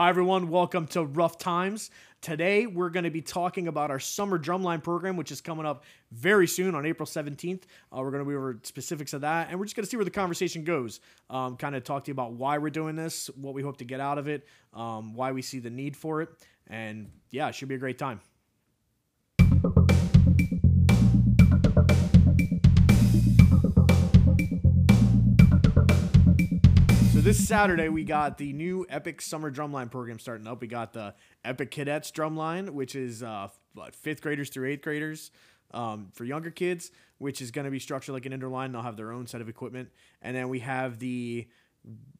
Hi, everyone. Welcome to Rough Times. Today, we're going to be talking about our summer drumline program, which is coming up very soon on April 17th. Uh, we're going to be over specifics of that, and we're just going to see where the conversation goes. Um, kind of talk to you about why we're doing this, what we hope to get out of it, um, why we see the need for it, and yeah, it should be a great time. This Saturday we got the new Epic Summer Drumline program starting up. We got the Epic Cadets Drumline, which is uh, what, fifth graders through eighth graders um, for younger kids, which is going to be structured like an indoor line. They'll have their own set of equipment, and then we have the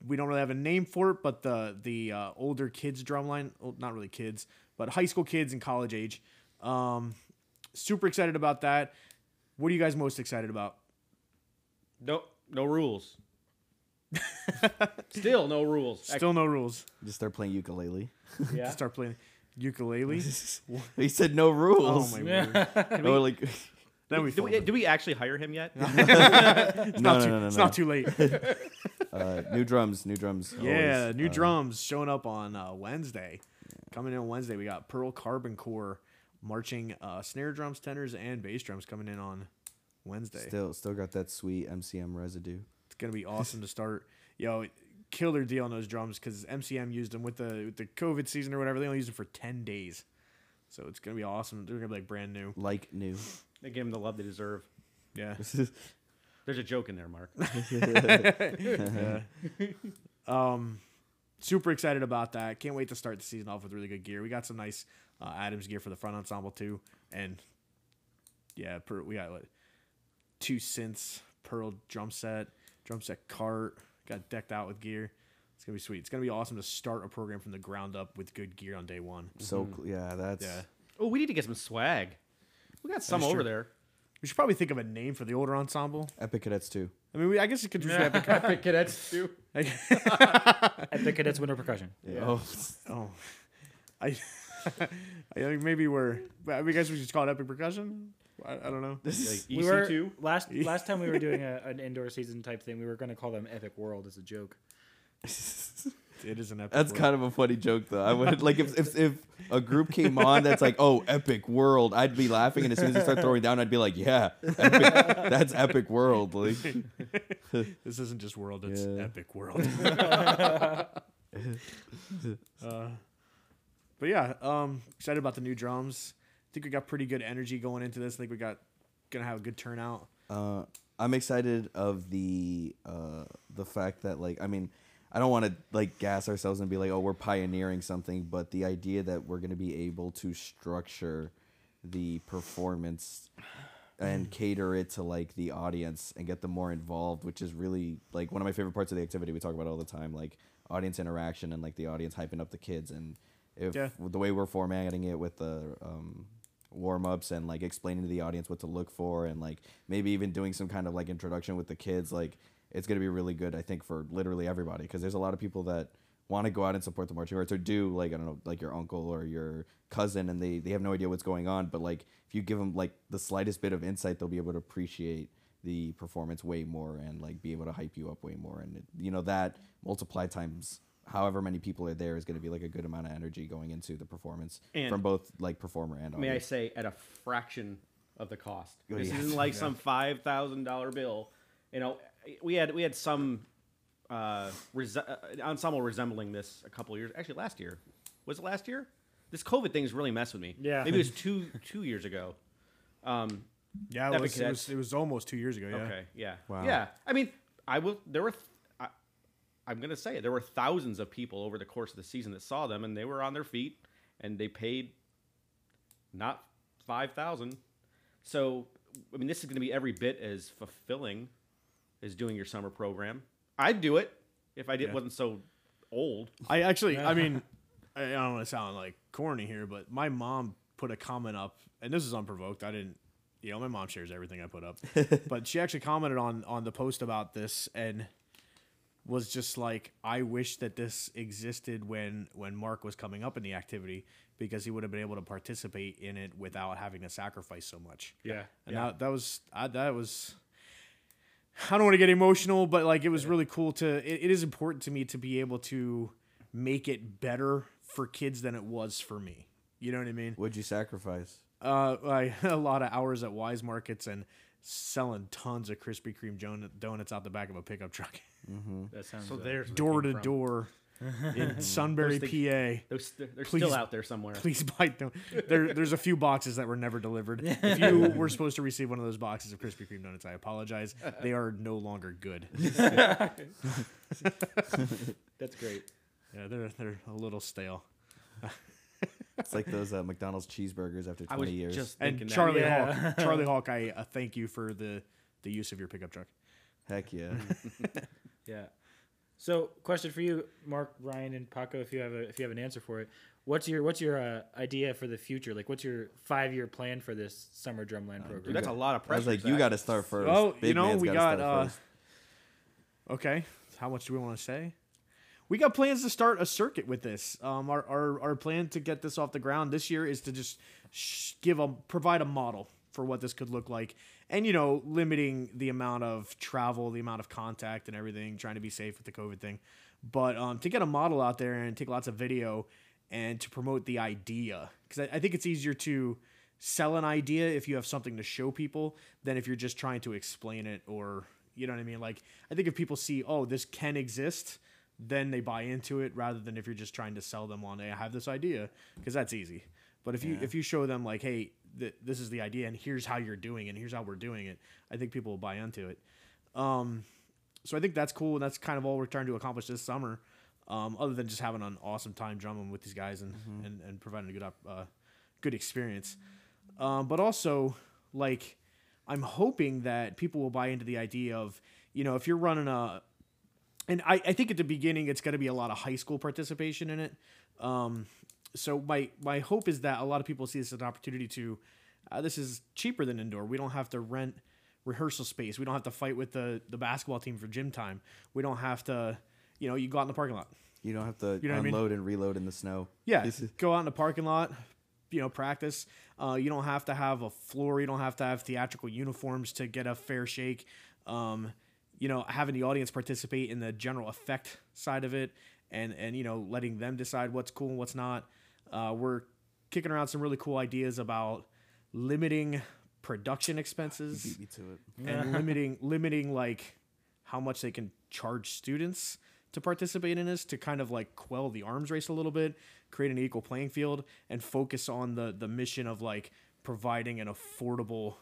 we don't really have a name for it, but the the uh, older kids drumline, well, not really kids, but high school kids and college age. Um, super excited about that. What are you guys most excited about? No, no rules. Still no rules. Still no rules. Just start playing ukulele. yeah. Start playing ukulele. he said no rules. Oh rules. my word. Oh, like, Then we Do we, do we actually hire him yet? no, It's not no, too, no, no, It's no. not too late. Uh, new drums, new drums. yeah, always. new Uh, drums showing up on uh, Wednesday. Coming in on Wednesday, we got Pearl Carbon Core marching uh, snare drums, tenors, and bass drums coming in on Wednesday. Still, still got that sweet MCM residue. It's gonna be awesome to start. Yo, killer deal on those drums because MCM used them with the with the COVID season or whatever. They only used them for ten days, so it's gonna be awesome. They're gonna be like brand new. Like new. They give them the love they deserve. Yeah. There's a joke in there, Mark. Yeah. um, super excited about that. Can't wait to start the season off with really good gear. We got some nice uh, Adams gear for the front ensemble too, and yeah, per, we got what, two synths, Pearl drum set, drum set cart. Got decked out with gear. It's gonna be sweet. It's gonna be awesome to start a program from the ground up with good gear on day one. so mm-hmm. cl- yeah, that's Yeah. Oh, we need to get some swag. We got some over true. there. We should probably think of a name for the older ensemble. Epic Cadets too. I mean, we, I guess it could just be epic. Epic cadets too. Epic Cadets Winter Percussion. Yeah. Oh, Oh, I, I think maybe we're. I mean, I guess we should call it epic percussion. I, I don't know. Like We were EC2. last last time we were doing a, an indoor season type thing. We were going to call them Epic World as a joke. It is an epic. that's kind of a funny joke though. I would like if, if if a group came on that's like, oh, Epic World, I'd be laughing, and as soon as they start throwing down, I'd be like, yeah, epic, that's Epic World. Like, This isn't just world; it's Yeah. epic world. uh, but yeah, um, excited about the new drums. I think we got pretty good energy going into this. I think we got gonna have a good turnout. Uh, I'm excited of the uh, the fact that like I mean I don't want to like gas ourselves and be like oh we're pioneering something, but the idea that we're gonna be able to structure the performance and cater it to like the audience and get them more involved, which is really like one of my favorite parts of the activity we talk about all the time, like audience interaction and like the audience hyping up the kids and if Yeah. the way we're formatting it with the um, warm ups and like explaining to the audience what to look for and like maybe even doing some kind of like introduction with the kids like it's going to be really good i think for literally everybody because there's a lot of people that want to go out and support the marching arts or do like i don't know like your uncle or your cousin and they they have no idea what's going on but like if you give them like the slightest bit of insight they'll be able to appreciate the performance way more and like be able to hype you up way more and you know that multiply times however many people are there is going to be like a good amount of energy going into the performance And- from both like performer and May I say at a fraction of the cost? Oh, This yes. isn't like some five thousand dollar bill. You know, we had we had some uh, rese- uh, ensemble resembling this a couple years. Actually, last year was it last year? This COVID thing's really messed with me. Yeah. maybe it was two two years ago. Um, Yeah, it Epic was, it Cadets. was. It was almost two years ago. Yeah. Okay. Yeah. Wow. Yeah. I mean, I will. There were. Th- I, I'm gonna say it. There were thousands of people over the course of the season that saw them, and they were on their feet, and they paid not five thousand. So, I mean, this is gonna be every bit as fulfilling as doing your summer program. I'd do it if I did Yeah. wasn't so old. I actually, I mean, I I don't want to sound like corny here, but my mom put a comment up, and this is unprovoked. I didn't, you know, my mom shares everything I put up, but she actually commented on on the post about this and was just like, I wish that this existed when when Mark was coming up in the activity because he would have been able to participate in it without having to sacrifice so much. Yeah. And that that was I, that was. I don't want to get emotional, but like it was really cool to. It, it is important to me to be able to make it better for kids than it was for me. You know what I mean? What'd you sacrifice? Uh, I a lot of hours at Weis Markets and selling tons of Krispy Kreme donuts out the back of a pickup truck, That sounds So uh, there's door to from. door in Sunbury, Those PA. Those, they're they're Please- still out there somewhere. Please buy them. There, there's a few boxes that were never delivered. If you were supposed to receive one of those boxes of Krispy Kreme donuts, I apologize. They are no longer good. That's great. Yeah, they're they're a little stale. It's like those uh, McDonald's cheeseburgers after I was 20 years. just thinking And that. Charlie Yeah. Hawk, Charlie Hawk, I uh, thank you for the the use of your pickup truck. Heck yeah. Yeah. So, question for you, Mark, Ryan, and Paco, if you have a if you have an answer for it, what's your what's your uh, idea for the future? Like, what's your five year plan for this summer drumline program? Dude, that's a lot of I pressure. was like, you Zach. got to start first. Well, you Big know, man's we gotta got, start uh, first. Okay, how much do we want to say? We got plans to start a circuit with this. Um, our, our our plan to get this off the ground this year is to just sh- give a provide a model for what this could look like, and you know, limiting the amount of travel, the amount of contact, and everything, trying to be safe with the COVID thing. But um, to get a model out there and take lots of video and to promote the idea, because I, I think it's easier to sell an idea if you have something to show people than if you're just trying to explain it or you know what I mean. Like I think if people see, oh, this can exist, then they buy into it rather than if you're just trying to sell them on, hey, I have this idea, because that's easy. But if you if you show them like, hey, th- this is the idea and here's how you're doing it, and here's how we're doing it, I think people will buy into it. Um, so I think that's cool, and that's kind of all we're trying to accomplish this summer. Um, other than just having an awesome time drumming with these guys and and, and providing a good op- uh, good experience. Um, but also like I'm hoping that people will buy into the idea of you know if you're running a and I, I think at the beginning it's going to be a lot of high school participation in it. Um, so my my hope is that a lot of people see this as an opportunity to uh, this is cheaper than indoor. We don't have to rent rehearsal space. We don't have to fight with the the basketball team for gym time. We don't have to you know you go out in the parking lot. You don't have to You know what I mean? unload and reload in the snow. Yeah, is- go out in the parking lot, you know, practice. Uh, you don't have to have a floor. You don't have to have theatrical uniforms to get a fair shake. Um, you know, having the audience participate in the general effect side of it, and and you know, letting them decide what's cool and what's not. Uh, we're kicking around some really cool ideas about limiting production expenses beat me to it. and limiting limiting like how much they can charge students to participate in this to kind of like quell the arms race a little bit, create an equal playing field, and focus on the the mission of like providing an affordable,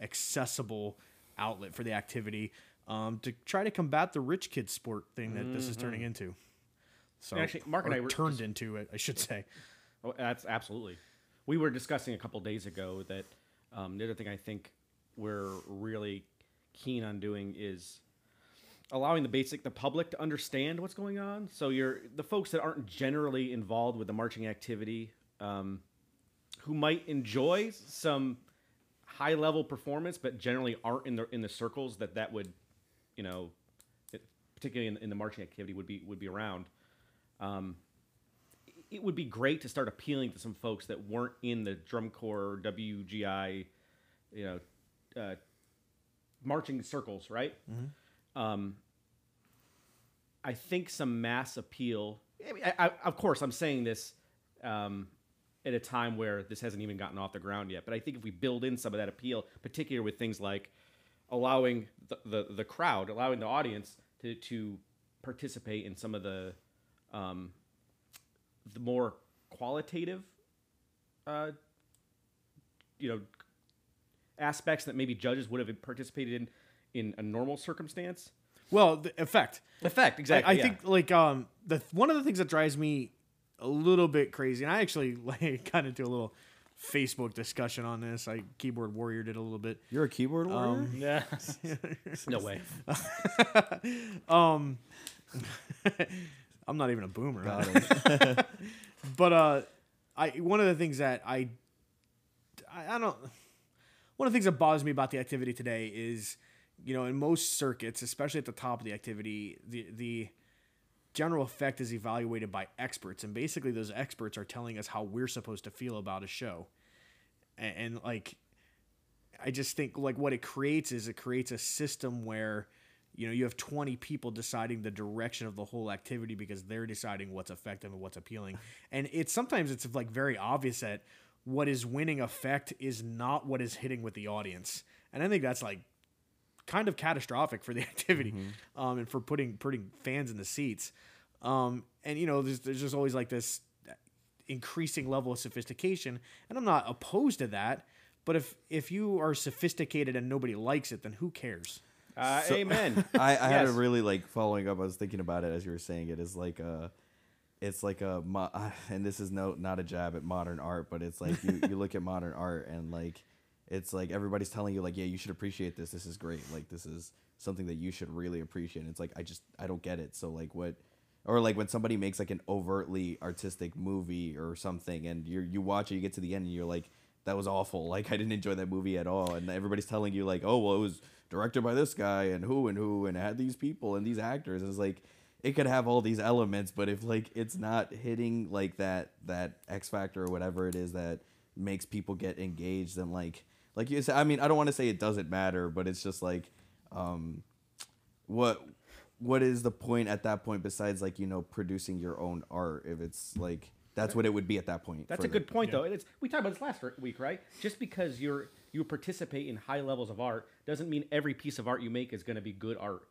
accessible outlet for the activity um, to try to combat the rich kid sport thing that this is turning into. So And actually, Mark and I were turned just- into it, I should say. Oh, that's absolutely. We were discussing a couple days ago that um, the other thing I think we're really keen on doing is allowing the basic the public to understand what's going on. So you're the folks that aren't generally involved with the marching activity, um, who might enjoy some high level performance, but generally aren't in the in the circles that that would, you know, it- particularly in, in the marching activity would be would be around. Um, it would be great to start appealing to some folks that weren't in the drum corps WGI, you know, uh, marching circles, right? Um, I think some mass appeal. I mean, I, I, of course, I'm saying this um, at a time where this hasn't even gotten off the ground yet. But I think if we build in some of that appeal, particularly with things like allowing the, the, the crowd, allowing the audience to, to participate in some of the um, the more qualitative, uh, you know, aspects that maybe judges would have participated in in a normal circumstance. Well, the effect. Effect I- exactly. I, yeah. think like um the one of the things that drives me a little bit crazy, and I actually like got into a little Facebook discussion on this. I keyboard warrior did a little bit. You're a keyboard warrior? Um, Yeah. no way. um, I'm not even a boomer. Got it. but uh, I one of the things that I, I I don't. One of the things that bothers me about the activity today is, you know, in most circuits, especially at the top of the activity, the the general effect is evaluated by experts, and basically those experts are telling us how we're supposed to feel about a show, and, and like, I just think like what it creates is it creates a system where you know you have 20 people deciding the direction of the whole activity because they're deciding what's effective and what's appealing. And it's sometimes it's like very obvious that what is winning effect is not what is hitting with the audience. And i think that's like kind of catastrophic for the activity um, and for putting putting fans in the seats um, and you know there's, there's just always like this increasing level of sophistication and i'm not opposed to that but if if you are sophisticated and nobody likes it then who cares Uh, So- amen. I, I had a really like following up. I was thinking about it as you were saying it. Is like a, it's like a, and this is no not a jab at modern art, but it's like you, you look at modern art and like, it's like everybody's telling you like, yeah, you should appreciate this. This is great. Like this is something that you should really appreciate. And it's like I just I don't get it. So like what, or like when somebody makes like an overtly artistic movie or something, and you you watch it, you get to the end, and you're like. That was awful. Like I didn't enjoy that movie at all, and everybody's telling you like, "Oh, well, it was directed by this guy and who and who and had these people and these actors and it's like it could have all these elements but if like it's not hitting like that that x factor or whatever it is that makes people get engaged and like like you said i mean i don't want to say it doesn't matter but it's just like um what what is the point at that point besides like you know producing your own art if it's like that's what it would be at that point That's a good point, though. It's, we talked about this last week, right? Just because you're you participate in high levels of art doesn't mean every piece of art you make is going to be good art.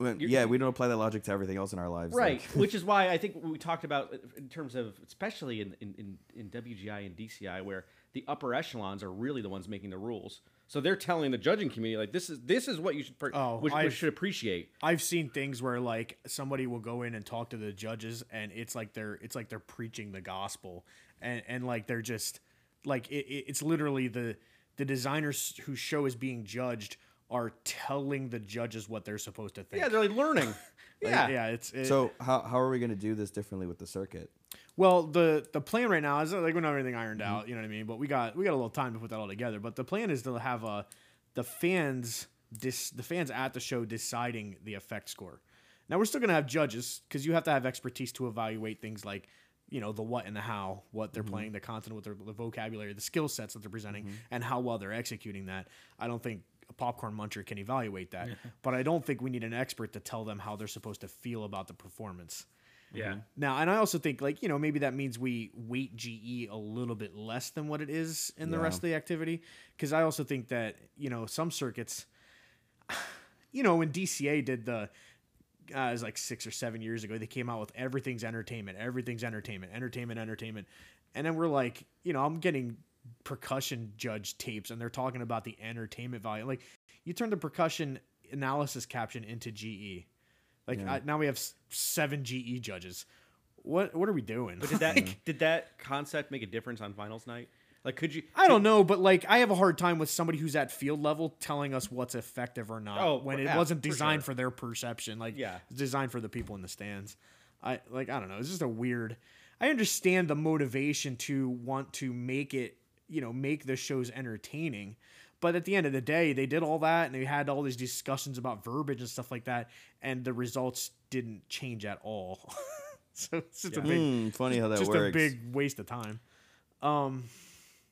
You're- yeah we don't apply that logic to everything else in our lives Right, like- which is why I think we talked about uh, in terms of, especially in, in, in, in WGI and DCI, where the upper echelons are really the ones making the rules. So they're telling the judging community, like, this is this is what you should, per- Oh, which, I've- which should appreciate. I've seen things where like somebody will go in and talk to the judges and it's like they're it's like they're preaching the gospel and and like they're just like it, it- it's literally the the designers whose show is being judged are telling the judges what they're supposed to think. Yeah, they're like learning. Like, yeah, yeah, it's it, so how, how are we going to do this differently with the circuit Well, the the plan right now is like we don't have everything ironed mm-hmm. out, you know what I mean. But we got we got a little time to put that all together. But the plan is to have a the fans dis, the fans at the show deciding the effect score. Now we're still gonna have judges because you have to have expertise to evaluate things like you know the what and the how, what they're mm-hmm. playing, the content, what their the vocabulary, the skill sets that they're presenting, mm-hmm. and how well they're executing that. I don't think a popcorn muncher can evaluate that, but I don't think we need an expert to tell them how they're supposed to feel about the performance. Yeah. Now, and I also think like you know maybe that means we weight GE a little bit less than what it is in the Yeah. rest of the activity because I also think that you know some circuits, you know when DCA did the. Uh, it was like six or seven years ago. They came out with everything's entertainment, everything's entertainment, entertainment, entertainment, and then we're like, you know, I'm getting percussion judge tapes, and they're talking about the entertainment value. Like, you turn the percussion analysis caption into GE, like Yeah. I, now we have seven GE judges. What what are we doing? But did that did that concept make a difference on finals night? Like, could you? I don't know, but like I have a hard time with somebody who's at field level telling us what's effective or not Oh, when it yeah, wasn't for designed sure. for their perception. Like Yeah. it's designed for the people in the stands. I like I don't know. It's just a weird. I understand the motivation to want to make it, you know, make the shows entertaining. But at the end of the day, they did all that and they had all these discussions about verbiage and stuff like that, and the results didn't change at all. so it's just a big, Hmm, funny how that just works a big waste of time. Um,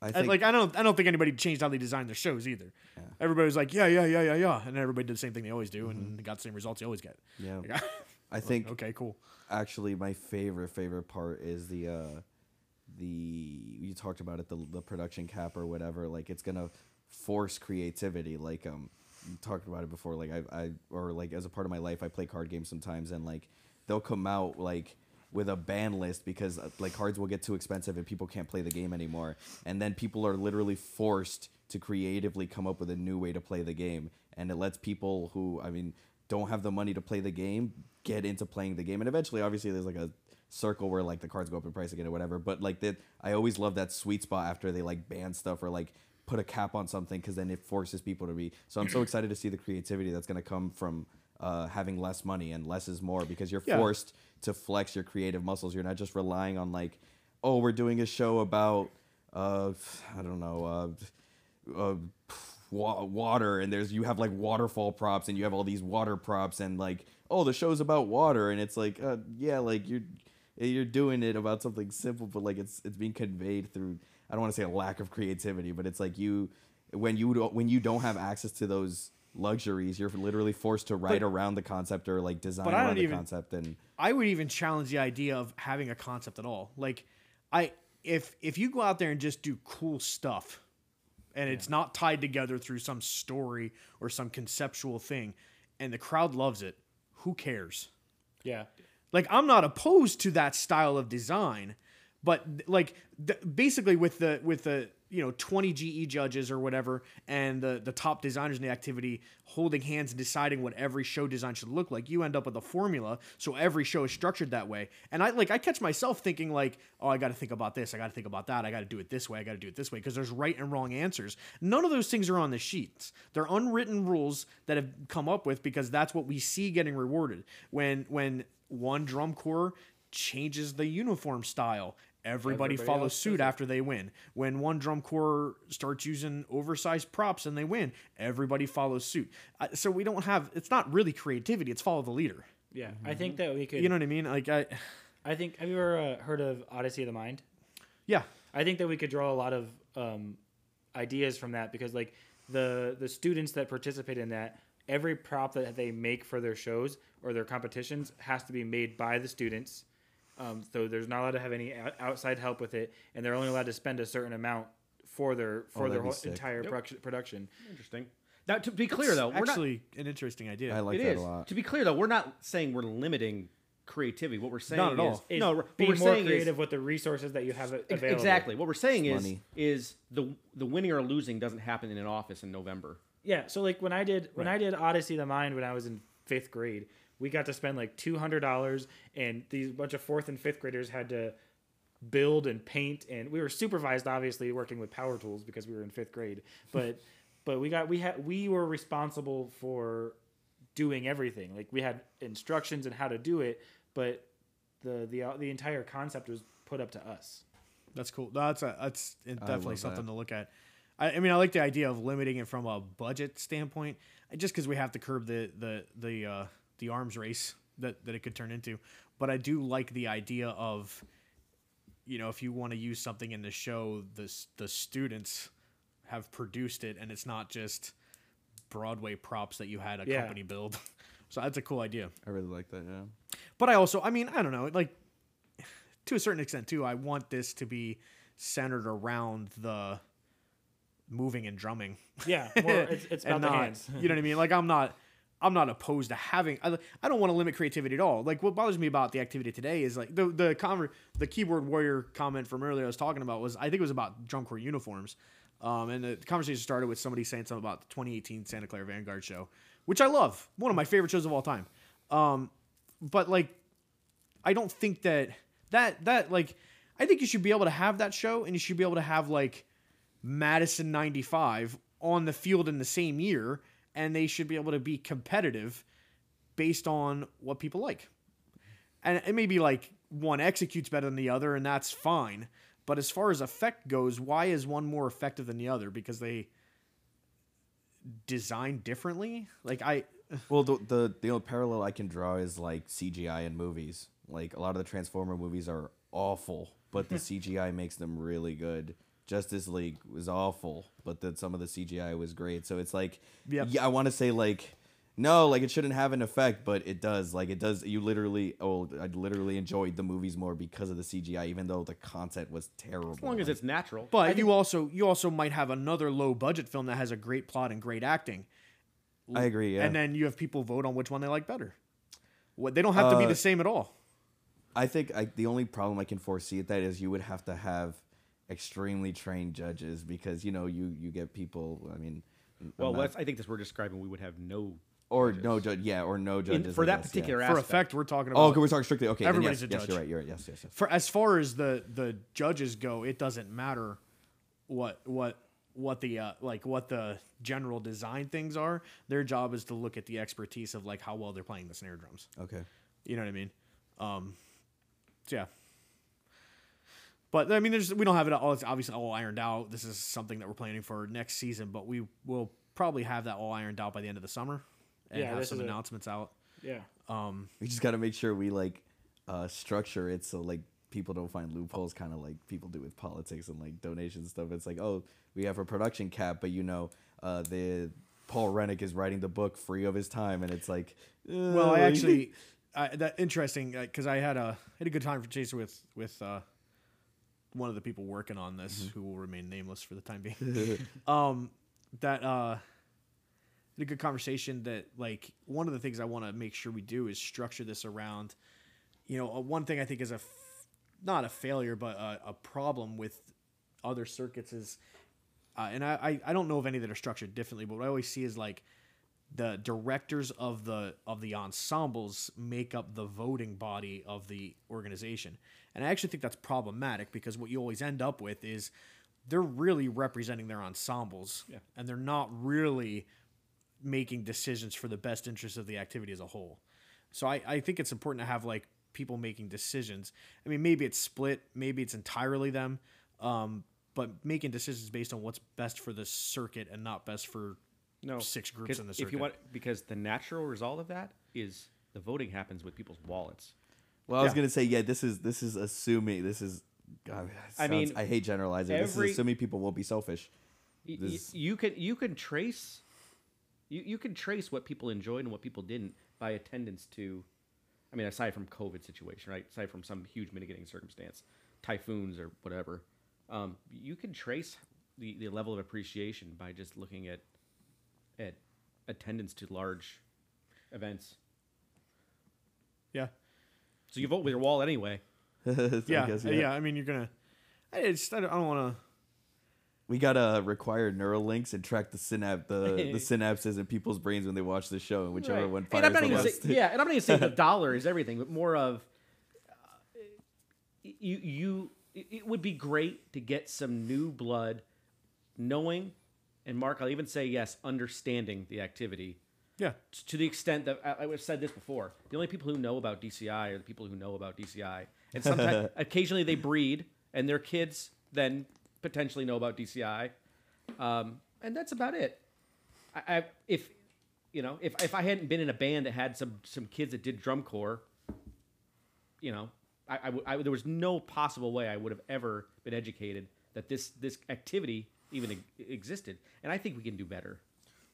I I- think like I don't I don't think anybody changed how they designed their shows either. Everybody was like, yeah, yeah, yeah, yeah, yeah, and everybody did the same thing they always do, and they got the same results they always get. yeah Like, I think okay, cool. actually my favorite favorite part is the uh the you talked about it the the production cap or whatever like it's gonna force creativity like um talked about it before like I I or like as a part of my life I play card games sometimes and like they'll come out like with a ban list because uh, like cards will get too expensive and people can't play the game anymore. And then people are literally forced to creatively come up with a new way to play the game. And it lets people who I mean don't have the money to play the game get into playing the game. And eventually obviously there's like a circle where like the cards go up in price again or whatever. But like that i always love that sweet spot after they like ban stuff or like put a cap on something because then it forces people to be so i'm so excited to see the creativity that's going to come from uh, having less money and less is more because you're Yeah. forced to flex your creative muscles you're not just relying on like oh we're doing a show about uh i don't know uh, uh water and there's you have like waterfall props and you have all these water props and like oh the show's about water and it's like uh, yeah like you're you're doing it about something simple but like it's it's being conveyed through I don't want to say a lack of creativity but it's like you when you don't when you don't have access to those luxuries. You're literally forced to write around the concept or like design But I around don't the even- concept. And I would even challenge the idea of having a concept at all. Like, I if if you go out there and just do cool stuff, and it's not tied together through some story or some conceptual thing, and the crowd loves it, who cares? Yeah. Like, I'm not opposed to that style of design, but like basically with the with the you know 20 GE judges or whatever, and the the top designers in the activity holding hands and deciding what every show design should look like, you end up with a formula. So every show is structured that way. And I like I catch myself thinking like, oh, I got to think about this, I got to think about that, I got to do it this way, I got to do it this way because there's right and wrong answers. None of those things are on the sheets. They're unwritten rules that have come up with because that's what we see getting rewarded. When when one drum corps changes the uniform style. Everybody, Everybody follows suit after they win. When one drum corps starts using oversized props and they win, everybody follows suit. Uh, so we don't have. It's not really creativity. It's follow the leader. Yeah. I think that we could. You know what I mean? Like I, I think. Have you ever uh, heard of Odyssey of the Mind? yeah, I think that we could draw a lot of um, ideas from that because like the the students that participate in that every prop that they make for their shows or their competitions has to be made by the students. Um, so there's not allowed to have any outside help with it, and they're only allowed to spend a certain amount for their for Oh, their whole entire Yep. production. production. Interesting. Now, to be clear though, we're not. actually an interesting idea. I like It that is. a lot. To be clear though, we're not saying we're limiting creativity. What we're saying Not at all. is Is no. What be we're more saying creative is with the resources that you have available. exactly what we're saying It's is money. is the the winning or losing doesn't happen in an office in November. Yeah, so like when I did when I did Odyssey of the Mind when I was in fifth grade, we got to spend like two hundred dollars, and these bunch of fourth and fifth graders had to build and paint, and we were supervised, obviously, working with power tools because we were in fifth grade. But but we got we had we were responsible for doing everything. Like we had instructions on how to do it, but the the the entire concept was put up to us. That's cool. That's a, that's definitely something that. to look at. I, I mean, I like the idea of limiting it from a budget standpoint, uh, just because we have to curb the the the uh, the arms race that that it could turn into. But I do like the idea of, you know, if you want to use something in the show, the the students have produced it, and it's not just Broadway props that you had a Yeah. company build. so that's a cool idea. I really like that. Yeah. But I also, I mean, I don't know, like to a certain extent too. I want this to be centered around the moving and drumming. Yeah, more, it's, it's about and the not, hands. you know what I mean? Like I'm not, I'm not opposed to having. I, I don't want to limit creativity at all. Like what bothers me about the activity today is like the the conver- the keyboard warrior comment from earlier I was talking about was I think it was about drum corps uniforms. Um, and the conversation started with somebody saying something about the 2018 Santa Clara Vanguard show, which I love, one of my favorite shows of all time. Um, but like I don't think that that that like I think you should be able to have that show and you should be able to have like Madison 95 on the field in the same year and they should be able to be competitive based on what people like. And it may be like one executes better than the other and that's fine. But as far as effect goes, why is one more effective than the other? Because they design differently? Like I Well, the, the the only parallel I can draw is like CGI in movies. Like a lot of the Transformer movies are awful, but the CGI makes them really good. Justice League was awful, but then some of the CGI was great. So it's like, Yep. yeah, I want to say like, no, like it shouldn't have an effect, but it does. Like it does. You literally, oh, I literally enjoyed the movies more because of the CGI, even though the content was terrible. As long as it's natural. But you also you also might have another low budget film that has a great plot and great acting. I agree. Yeah, And then you have people vote on which one they like better. What they don't have to be Uh, the same at all. I think I, the only problem I can foresee at that is you would have to have extremely trained judges because you know you you get people. I mean, well, not- let's, I think this we're describing. We would have no or no judge, yeah, or no in, for that guess, yeah. particular For effect, we're talking about Oh, about okay, we're talking strictly. Okay, Everybody's yes, a yes, judge. you're right. You're right. Yes, yes, yes. for as far as the the judges go, it doesn't matter what what what the uh, like what the general design things are. Their job is to look at the expertise of like how well they're playing the snare drums. Okay. You know what I mean? Um, so yeah. But I mean, there's we don't have it all. It's obviously all ironed out. This is something that we're planning for next season, but we will probably have that all ironed out by the end of the summer and Yeah, have some is a- announcements out. Yeah. Um, We just got to make sure we like uh, structure it so like people don't find loopholes, kind of like people do with politics and like donation stuff. It's like, oh, we have a production cap, but you know, uh, the Paul Rennick is writing the book free of his time, and it's like, Well, I uh, actually, I, that interesting because I had a had a good time for Chaser with with uh, one of the people working on this, Mm-hmm. who will remain nameless for the time being. um, that uh, a good conversation. That like one of the things I want to make sure we do is structure this around, you know, uh, one thing I think is a f- not a failure, but a, a problem with other circuits is, uh, and I, I I don't know of any that are structured differently, but what I always see is like the directors of the of the ensembles make up the voting body of the organization and i actually think that's problematic because what you always end up with is they're really representing their ensembles Yeah. and they're not really making decisions for the best interest of the activity as a whole so I, I think it's important to have like people making decisions i mean maybe it's split maybe it's entirely them um, but making decisions based on what's best for the circuit and not best for no six groups in the If you circuit. want, because the natural result of that is the voting happens with people's wallets. Well, I was Yeah. gonna say, yeah, this is this is assuming this is. God, it I sounds- mean, I hate generalizing. this every- is assuming people won't be selfish. Y- y- This- you can you can trace you, you can trace what people enjoyed and what people didn't by attendance to I mean aside from COVID situation, right? Aside from some huge mitigating circumstance, typhoons or whatever. Um, you can trace the, the level of appreciation by just looking at at attendance to large events. yeah So you vote with your wallet anyway. I yeah, guess, uh, yeah. I mean, you're gonna. I just I don't, don't want to. We gotta require neural links and track the synap the, the synapses in people's brains when they watch the show, and whichever Right. one And fires I'm not the even most. say, yeah, and I'm not even saying the dollar is everything, but more of uh, you you it it would be great to get some new blood knowing and Mark I'll even say yes understanding the activity Yeah, to the extent that I, I've said this before the only people who know about DCI are the people who know about DCI and sometimes occasionally they breed and their kids then potentially know about DCI um, and that's about it. I, I if you know if, if I hadn't been in a band that had some some kids that did drum corps you know I, I, would- I there was no possible way I would have ever been educated that this this activity even existed. And I think we can do better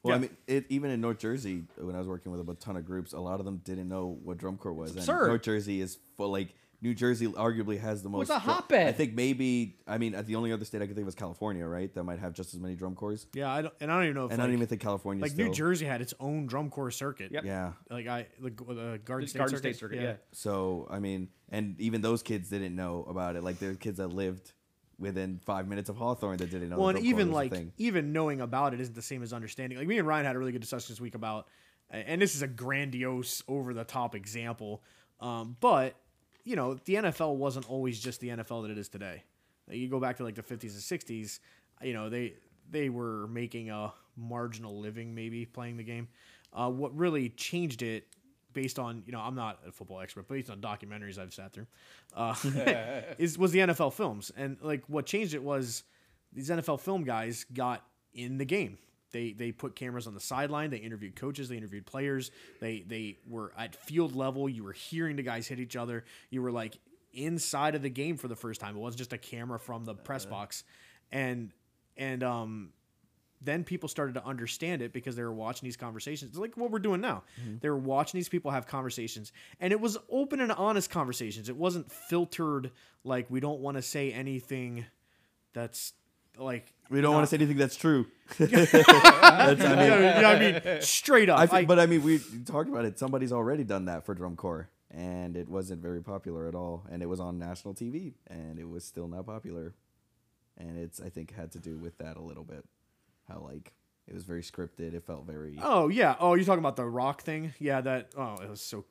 Well, I mean, it, even in North Jersey, when I was working with a ton of groups, a lot of them didn't know what drum corps was. And absurd. North Jersey is full, like New Jersey, arguably has the most. it's a drum- hotbed. I think maybe. I mean, uh, the only other state I could think of was California, right? That might have just as many drum corps. yeah. I don't, and I don't even know if And like, I don't even think California. like still, New Jersey had its own drum corps circuit. Yep. Yeah. Like I like the Garden State Garden circuit. State circuit, yeah. So I mean, and even those kids didn't know about it. Like there are kids that lived within five minutes of Hawthorne that didn't know. Well, the and even like even knowing about it isn't the same as understanding. Like me and Ryan had a really good discussion this week about, and this is a grandiose, over the top example, um, but you know the NFL wasn't always just the NFL that it is today. Like, you go back to like the 50s and 60s, you know they they were making a marginal living maybe playing the game. Uh, what really changed it based on you know I'm not a football expert, but based on documentaries I've sat through, uh, is was the NFL films and like what changed it was these NFL film guys got in the game. They they put cameras on the sideline. They interviewed coaches. They interviewed players. They they were at field level. You were hearing the guys hit each other. You were like inside of the game for the first time. It wasn't just a camera from the press box, and and um then people started to understand it because they were watching these conversations It's like what we're doing now mm-hmm. they were watching these people have conversations and it was open and honest conversations it wasn't filtered like we don't want to say anything that's like we don't want to say anything that's true. That's, I mean, yeah, I mean straight up I feel, I- but I mean, we talked about it. Somebody's already done that for drum corps, and it wasn't very popular at all. And it was on national TV, and it was still not popular. And it's, I think, had to do with that a little bit. How like it was very scripted. It felt very. oh yeah oh you're talking about the rock thing yeah that oh it was so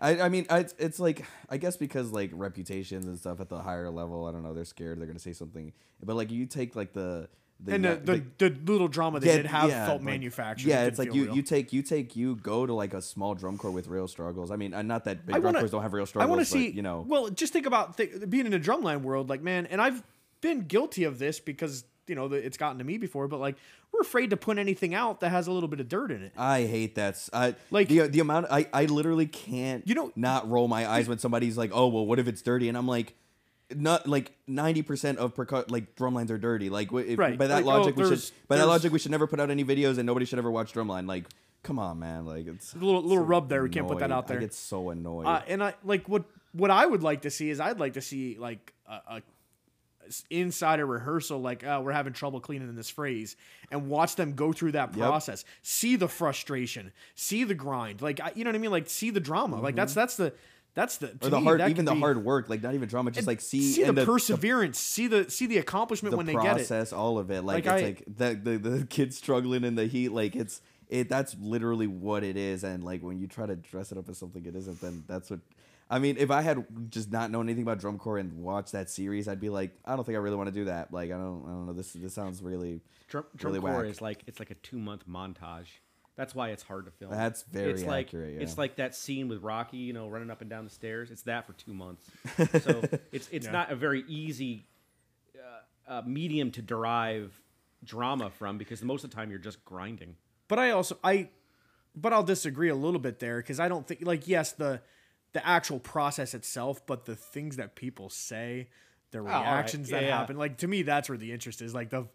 I, I mean, I, it's, it's like I guess because like reputations and stuff at the higher level. I don't know. They're scared. They're gonna say something. But like you take like the. the and young- the, the, the little drama they Yeah, did have yeah, felt like- manufactured Yeah, it's like you, real. you take you take you go to like a small drum corps with real struggles. I mean, uh, not that big drum wanna- corps don't have real struggles. I want to see, you know. Well, just think about th- being in a drumline world, like man, and I've been guilty of this because you know the, it's gotten to me before. But like, we're afraid to put anything out that has a little bit of dirt in it. I hate that. I Like- the the amount. I I literally can't. You know- not roll my eyes when somebody's like, "Oh well, what if it's dirty?" And I'm like, not like ninety percent of percu- like drumlines are dirty. Like if, Right. by that Like, oh, logic, we should by that logic we should never put out any videos and nobody should ever watch drumline. Like, come on, man. Like it's A little little rub there. We can't put that out there. I get so annoyed. Uh, and I like what what I would like to see is I'd like to see like a, a inside a rehearsal like oh, we're having trouble cleaning in this phrase and watch them go through that Yep. process see the frustration see the grind like you know what i mean like see the drama like that's that's the that's the Mm-hmm. or the me, hard, even the be- hard work, like not even drama, just like see, see the, the, perseverance see the see the accomplishment the when they get it process, all of it. Like, Like, it's like the, the the kids struggling in the heat. Like it's it. That's literally what it is. And like when you try to dress it up as something it isn't, then that's what. I mean, if I had just not known anything about drum corps and watched that series, I'd be like, I don't think I really want to do that. Like, I don't, I don't know. This this sounds really, Drum, drum really corps whack. is like it's like a two month montage. That's why it's hard to film. That's very it's like, accurate, yeah. It's like that scene with Rocky, you know, running up and down the stairs. It's that for two months. so it's it's Yeah. not a very easy uh, uh, medium to derive drama from because most of the time you're just grinding. But I also I but I'll disagree a little bit there because I don't think like yes the the actual process itself, but the things that people say, the all right. reactions that Yeah, yeah. happen, like to me that's where the interest is. Like the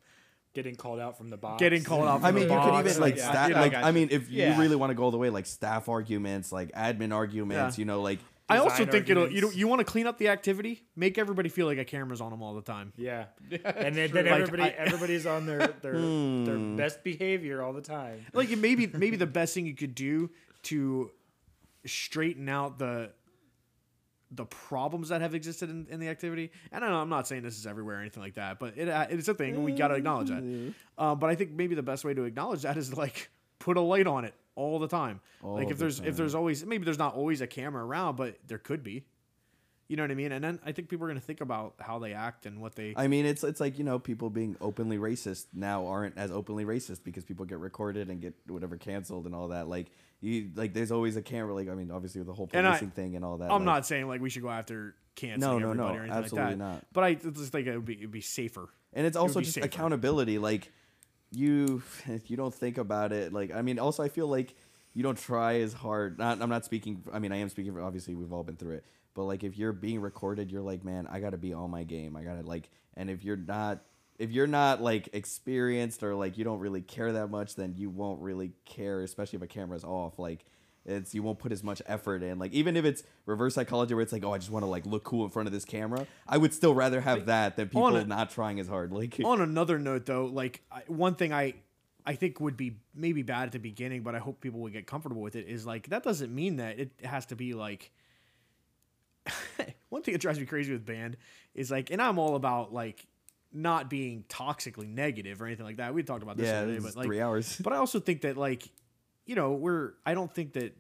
Getting called out from the box. getting called out. I mean, the you could even like yeah. staff. Yeah, I like got I mean, if Yeah. you really want to go all the way, like staff arguments, like admin arguments, Yeah. you know, like I also design think it'll you know you want to clean up the activity, make everybody feel like a camera's on them all the time. Yeah, and then, then Like, everybody I- everybody's on their their their Hmm. best behavior all the time. Like maybe maybe the best thing you could do to straighten out the the problems that have existed in, in the activity. And I know I'm not saying this is everywhere or anything like that, but it uh, it's a thing. and We got to acknowledge that. Uh, but I think maybe the best way to acknowledge that is like put a light on it all the time. like if the there's if there's always maybe there's not always a camera around, but there could be. You know what I mean? And then I think people are going to think about how they act and what they. I mean, it's it's like you know, people being openly racist now aren't as openly racist because people get recorded and get whatever canceled and all that. Like you, like there's always a camera. Like I mean, obviously with the whole I- policing thing and all that. I'm like, not saying like we should go after canceling No, no, no, or anything absolutely like that. not. But I just think it would be it'd be safer. and it's also be just safer. accountability. Like you, you don't think about it. Like I mean, also I feel like you don't try as hard. Not, I'm not speaking. I mean, I am speaking. For, obviously, we've all been through it. But like, if you're being recorded, you're like, man, I got to be on my game. I got to like, and if you're not, if you're not like experienced or like you don't really care that much, then you won't really care, especially if a camera's off. Like. It's you won't put as much effort in. Like even if it's reverse psychology, where it's like, oh, I just want to like look cool in front of this camera. I would still rather have that than people a- not trying as hard. Like On another note, though, like I, one thing I I think would be maybe bad at the beginning, but I hope people would get comfortable with it. Is like that doesn't mean that it has to be like. one thing that drives me crazy with band is like, and I'm all about like not being toxically negative or anything like that. We talked about this yeah, the other day, it's but like three hours. But I also think that like, you know, we're I don't think that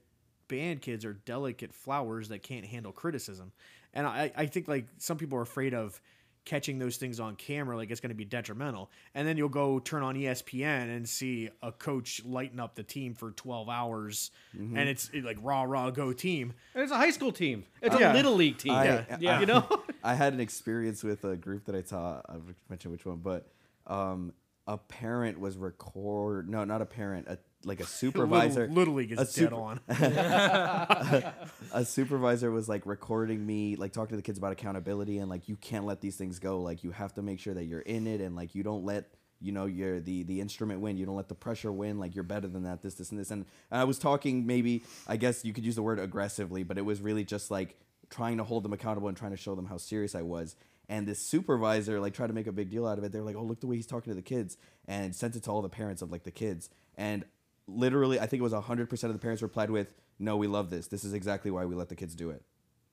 band kids are delicate flowers that can't handle criticism. And I, I think like some people are afraid of catching those things on camera like it's going to be detrimental. And then you'll go turn on ESPN and see a coach lighten up the team for 12 hours Mm-hmm. and it's like rah rah go team. And it's a high school team. It's Yeah. a little league team. I- Yeah. I- Yeah. You know? I had an experience with a group that I taught. I will mention which one, but um, a parent was record. No, not a parent. A, like a supervisor. Little, Little League is a dead super- on. a supervisor was like recording me, like talking to the kids about accountability and like you can't let these things go. Like you have to make sure that you're in it and like you don't let you know your the the instrument win. You don't let the pressure win. Like you're better than that. This this and this. And I was talking maybe I guess you could use the word aggressively, but it was really just like trying to hold them accountable and trying to show them how serious I was. And this supervisor like tried to make a big deal out of it. They're like, "Oh, look the way he's talking to the kids," and sent it to all the parents of like the kids. And literally, I think it was hundred percent of the parents replied with, "No, we love this. This is exactly why we let the kids do it."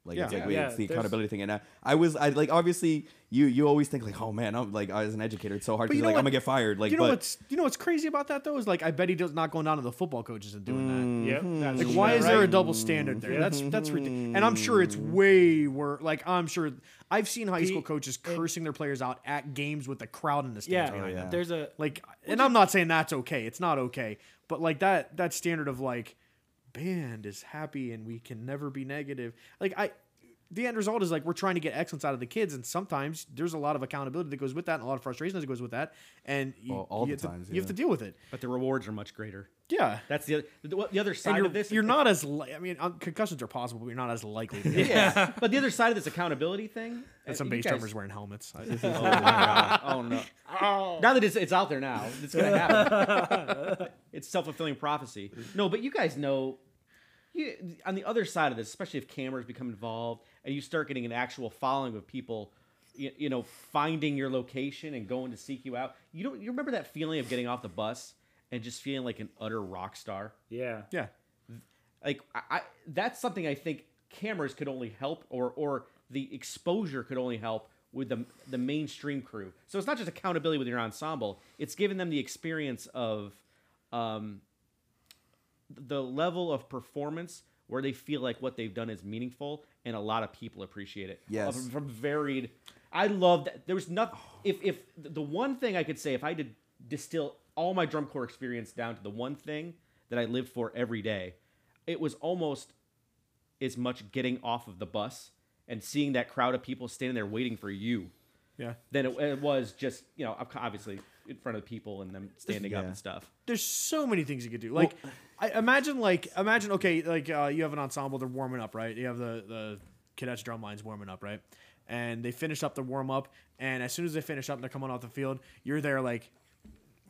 Like it's Yeah. like we, Yeah, it's the there's- accountability thing. And I, I was, I like obviously you you always think like, oh man, I'm like as an educator, it's so hard But because you like what? I'm gonna get fired. Like, you know but what's you know what's crazy about that though is like I bet he does not going down to the football coaches and doing that. Mm-hmm. Yeah, that's Like, why is there a double standard there? That's that's ridiculous. And I'm sure it's mm. way worse. Like, I'm sure I've seen high school coaches cursing their players out at games with the crowd in the stands Yeah, behind oh, them. yeah. there's a Like, and I'm not saying that's okay. It's not okay. But like that that standard of like, band is happy and we can never be negative. Like I, the end result is like we're trying to get excellence out of the kids, and sometimes there's a lot of accountability that goes with that, and a lot of frustration that goes with that, and you, Well, all you the have times, to, you have to deal with it. But the rewards are much greater. Yeah. That's the other, the, the other side of this. you're not as li- I mean um, concussions are possible, but you're not as likely. To get Yeah. but the other side of this accountability thing. and some you base guys- drummers wearing helmets. I- Oh, my God. oh no! Now that it's, it's out there now, it's gonna happen. it's self fulfilling prophecy. No, but you guys know, you on the other side of this, especially if cameras become involved and you start getting an actual following of people, you, you know, finding your location and going to seek you out. You don't. You remember that feeling of getting off the bus and just feeling like an utter rock star? Yeah. yeah. like I, I that's something I think cameras could only help or or the exposure could only help with the the mainstream crew. So it's not just accountability with your ensemble; it's giving them the experience of um, the level of performance where they feel like what they've done is meaningful and a lot of people appreciate it. Yes. Of- from varied. I love that. There was nothing. If if the one thing I could say, if I did distill all my drum corps experience down to the one thing that I lived for every day, it was almost as much getting off of the bus and seeing that crowd of people standing there waiting for you Yeah. than it, it was just you know obviously in front of people and them standing up and stuff. there's so many things you could do. Like, I imagine like imagine okay, like uh, you have an ensemble, they're warming up, right? You have the the cadets drum lines warming up, right? And they finish up the warm up, and as soon as they finish up, and they're coming off the field. You're there like,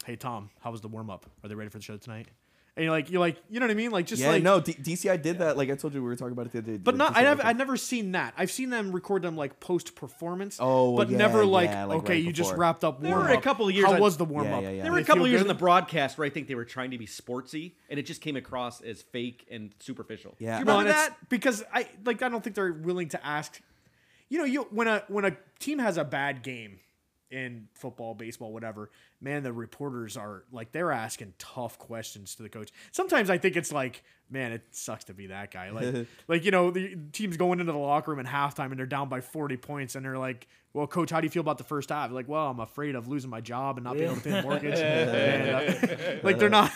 hey Tom, how was the warm up? Are they ready for the show tonight? And you're like, you're like, you know what I mean? Like just yeah, like no, D- DCI did that. Like I told you, we were talking about it the other day. But not, I DCI have, I've never seen that. I've seen them record them like post performance. Oh, but yeah, never like, yeah, like okay, right you just wrapped up There were a couple of years How I- was the warm up? Yeah, yeah, yeah. There were a couple of years good? in the broadcast where I think they were trying to be sportsy, and it just came across as fake and superficial. Yeah. Do you remember and it's- that? because I like I don't think they're willing to ask. You know, you when a when a team has a bad game in football, baseball, whatever, man, the reporters are like they're asking tough questions to the coach. Sometimes I think it's like, man, it sucks to be that guy. Like, like you know, the team's going into the locker room at halftime and they're down by forty points, and they're like, "Well, coach, how do you feel about the first half?" Like, well, I'm afraid of losing my job and not being able to pay the mortgage. And, uh, like they're not.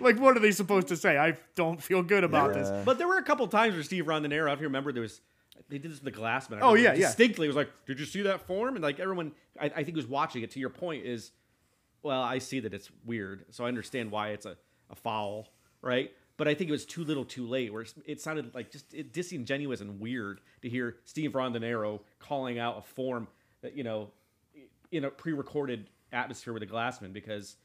like, what are they supposed to say? I don't feel good about this. But there were a couple times where Steve Rondinaro, if you remember, there was they did this in the Glassmen. I Oh, remember yeah, yeah. distinctly. It was like, did you see that form? And like everyone, I, I think was watching it. To your point, is well, I see that it's weird, so I understand why it's a, a foul, right? But I think it was too little, too late. Where it sounded like just it, disingenuous and weird to hear Steve Rondinaro calling out a form that you know in a pre-recorded atmosphere with a Glassmen because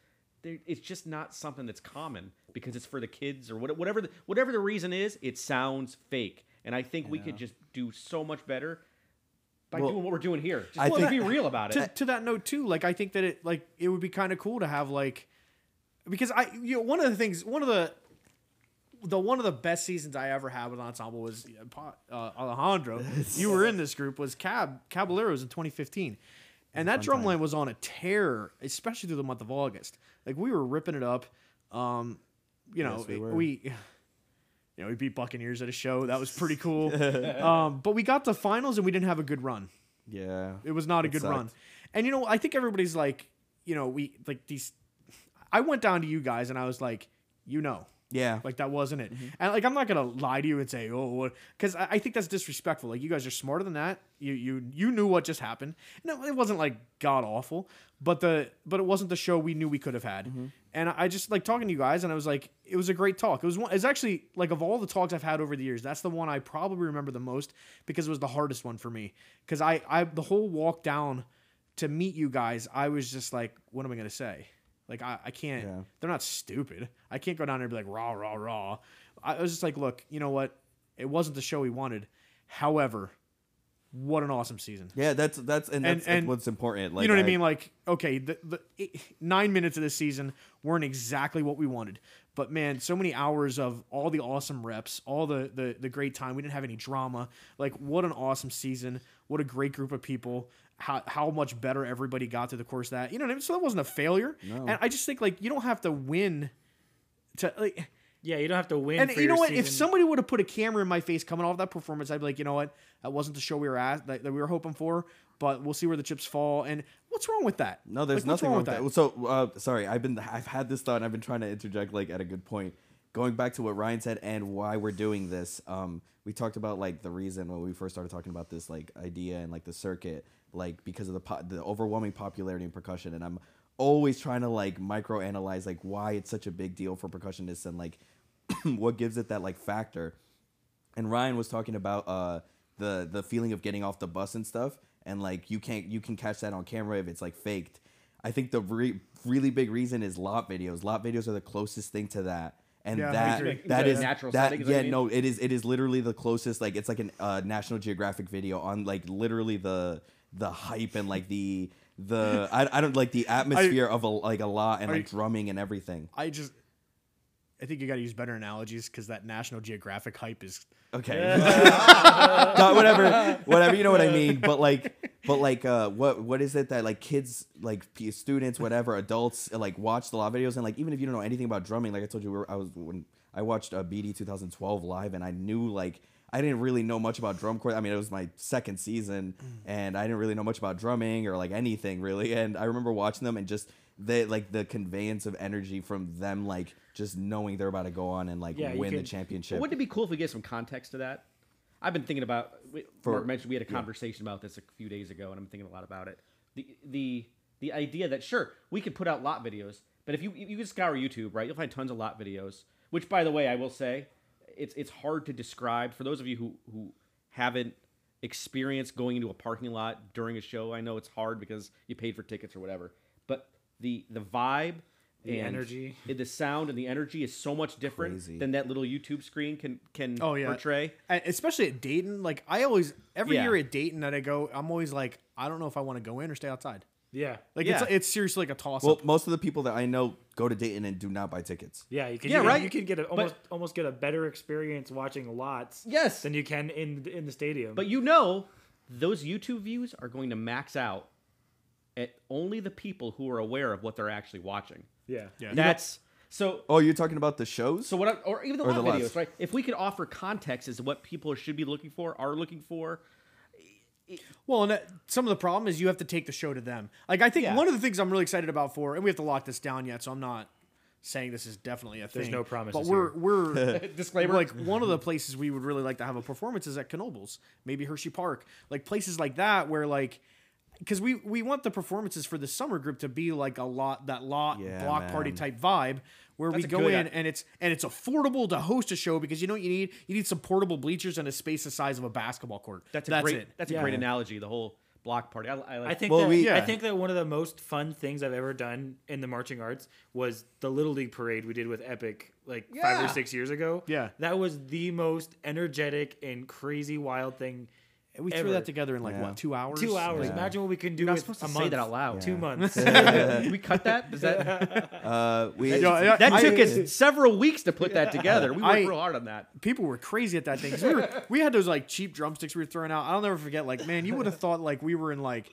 it's just not something that's common because it's for the kids or whatever the, whatever the reason is. It sounds fake, and I think we could just do so much better by Well, doing what we're doing here. Just I think- be real about to, it. to that note too like i think that it like it would be kind of cool to have like because i you know one of the things one of the the one of the best seasons i ever had with ensemble was uh, alejandro you were in this group was cab caballeros in 2015 and that drum line was on a tear especially through the month of august like we were ripping it up um you know Yes, we were. we you know, we beat Buccaneers at a show. That was pretty cool. um, but we got to finals and we didn't have a good run. Yeah. It was not a good sucked. run. And you know, I think everybody's like, you know, we like these. I went down to you guys and I was like, you know, Yeah. like that wasn't Mm-hmm. it. And like I'm not gonna lie to you and say, oh. Because I, I think that's disrespectful. Like you guys are smarter than that. You you you knew what just happened. No, it wasn't like god awful, but the but it wasn't the show we knew we could have had. Mm-hmm. And I just like talking to you guys, and I was like, it was a great talk. It was one. It's actually like of all the talks I've had over the years, that's the one I probably remember the most because it was the hardest one for me. Because I I the whole walk down to meet you guys, I was just like, what am I gonna say? Like I, I can't. Yeah. They're not stupid. I can't go down there and be like rah rah rah. I was just like, look, you know what? It wasn't the show we wanted. However, what an awesome season. Yeah, that's that's and that's and- what's important. Like you know what I, mean? Like, okay, the, the eight, nine minutes of this season weren't exactly what we wanted, but man, so many hours of all the awesome reps, all the the the great time. We didn't have any drama. Like, what an awesome season! What a great group of people. How how much better everybody got through the course of that. You know what I mean? So that wasn't a failure. No. And I just think like you don't have to win to like. Yeah, you don't have to win. And for you know your what? If somebody would have put a camera in my face coming off that performance, I'd be like, you know what? That wasn't the show we were at that, that we were hoping for. But we'll see where the chips fall. And what's wrong with that? No, there's Like, nothing wrong with that. So, uh, sorry, I've been I've had this thought. and I've been trying to interject like at a good point. going back to what Ryan said and why we're doing this, um, we talked about like the reason when we first started talking about this like idea and like the circuit, like because of the po- the overwhelming popularity in percussion, and I'm always trying to like micro analyze like why it's such a big deal for percussionists and like what gives it that like factor. And Ryan was talking about uh the the feeling of getting off the bus and stuff, and like you can't you can catch that on camera if it's like faked. I think the re- really big reason is lot videos. Lot videos are the closest thing to that. And Yeah, that agree. that The natural that setting, is yeah you mean? no it is it is literally the closest like it's like a uh, National Geographic video on like literally the the hype and like the the I, I don't like the atmosphere of a like a lot and like you- drumming and everything. I just, I think you got to use better analogies because that National Geographic hype is. Okay. God, whatever, whatever. You know what I mean. But like, but like, uh, what what is it that like kids, like p- students, whatever, adults, like watch the live videos and like even if you don't know anything about drumming, like I told you, I was when I watched uh, BD 2012 live and I knew like. I didn't really know much about drum corps. I mean, it was my second season, mm. and I didn't really know much about drumming or like anything really. And I remember watching them and just the like the conveyance of energy from them, like just knowing they're about to go on and like Yeah, you win the can- championship. Wouldn't it be cool if we get some context to that? I've been thinking about. we- For- Mark mentioned we had a conversation about this a few days ago, and I'm thinking a lot about it. The the the idea that sure we could put out lot videos, but if you you can scour YouTube, right, you'll find tons of lot videos. Which, by the way, I will say, it's it's hard to describe for those of you who who haven't experienced going into a parking lot during a show. I know it's hard because you paid for tickets or whatever, but the the vibe. The and energy. the sound and the energy is so much different Crazy. than that little YouTube screen can can Oh yeah, portray. And especially at Dayton. Like I always, every Yeah. year at Dayton that I go, I'm always like, I don't know if I want to go in or stay outside. Yeah. Like Yeah. it's it's seriously like a toss up. Well, up. most of the people that I know go to Dayton and do not buy tickets. Yeah, you can. Yeah, you can- right. You can get a, But- almost almost get a better experience watching lots. Yes. than you can in in the stadium. But you know, those YouTube views are going to max out at only the people who are aware of what they're actually watching. yeah, Yeah. That's so. Oh, you're talking about the shows? So what? I, or even the Or live the videos, lives. right? If we could offer context as to what people should be looking for, are looking for. Well, and that, some of the problem is you have to take the show to them. Like I think Yeah. one of the things I'm really excited about for, and we have to lock this down yet, so I'm not saying this is definitely a thing. There's no promise. But we're here. we're Disclaimer. Like one of the places we would really like to have a performance is at Knoebels, maybe Hershey Park, like places like that where like. Because we, we want the performances for the summer group to be like a lot that lot Yeah, block party type vibe where That's we go in i- and it's and it's affordable to host a show because you know what you need you need some portable bleachers and a space the size of a basketball court. That's a That's great. it. That's a great analogy. The whole block party. I, I like. I think Well, that we- I think that one of the most fun things I've ever done in the marching arts was the little league parade we did with Epic like five or six years ago. Yeah. that was the most energetic and crazy wild thing. And we ever. threw that together in like Yeah. what two hours? Two hours. Yeah. Imagine what we can do You're not with supposed to a say month. that out loud. Two Yeah. months. We cut that? Does that? uh, we Yo, I- That I- took us several weeks to put that together. We worked I- real hard on that. people were crazy at that thing. 'cause We, were, we had those like cheap drumsticks we were throwing out. I'll never forget. Like, man, you would have thought like we were in like.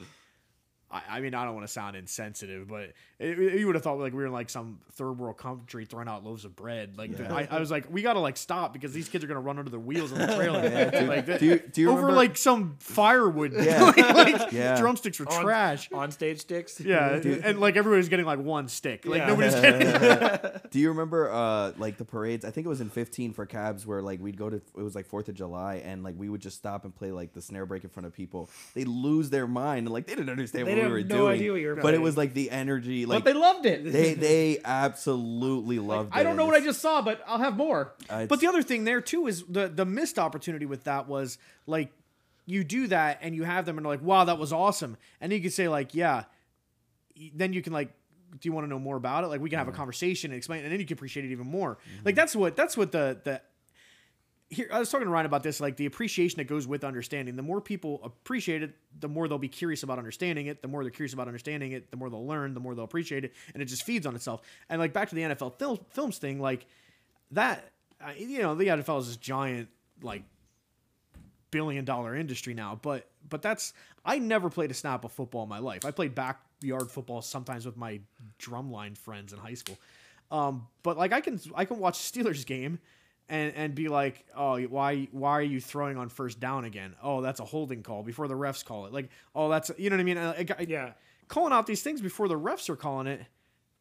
I, I mean, I don't want to sound insensitive, but it, it- you would have thought like we were in like some third world country throwing out loaves of bread. Like, I, I was like, we gotta like stop because these kids are gonna run under the wheels of the trailer. like, do you, do you over remember, like some firewood. Yeah. like, like, Yeah. drumsticks were on, trash. on stage sticks. Yeah, and like everybody's getting like one stick. Like Yeah. nobody's getting. do you remember uh like the parades? I think it was in 15 for cabs where like we'd go to it was like 4th of July and like we would just stop and play like the snare break in front of people. They lose their mind and like they didn't understand They what we were no doing. idea what you were but it was like the energy like but they loved it. they they absolutely loved it. I don't know what I just saw, but I'll have more. uh, But the other thing there too is the the missed opportunity with that was like you do that and you have them and they're like, wow, that was awesome, and you can say like, yeah, then you can like. Do you want to know more about it? Like we can have a conversation and explain, and then you can appreciate it even more. Like that's what that's what the the here I was talking to Ryan about this, like the appreciation that goes with understanding. The more people appreciate it, the more they'll be curious about understanding it. The more they're curious about understanding it, the more they'll learn, the more they'll appreciate it, and it just feeds on itself. And like back to the NFL film, films thing, like that, you know, the NFL is this giant like billion dollar industry now, but but that's I never played a snap of football in my life. I played backyard football sometimes with my drumline friends in high school. Um, but like I can I can watch Steelers game and and be like, oh, why why are you throwing on first down again? Oh, that's a holding call before the refs call it. Like, oh, that's you know what I mean? I, I, Yeah. calling out these things before the refs are calling it.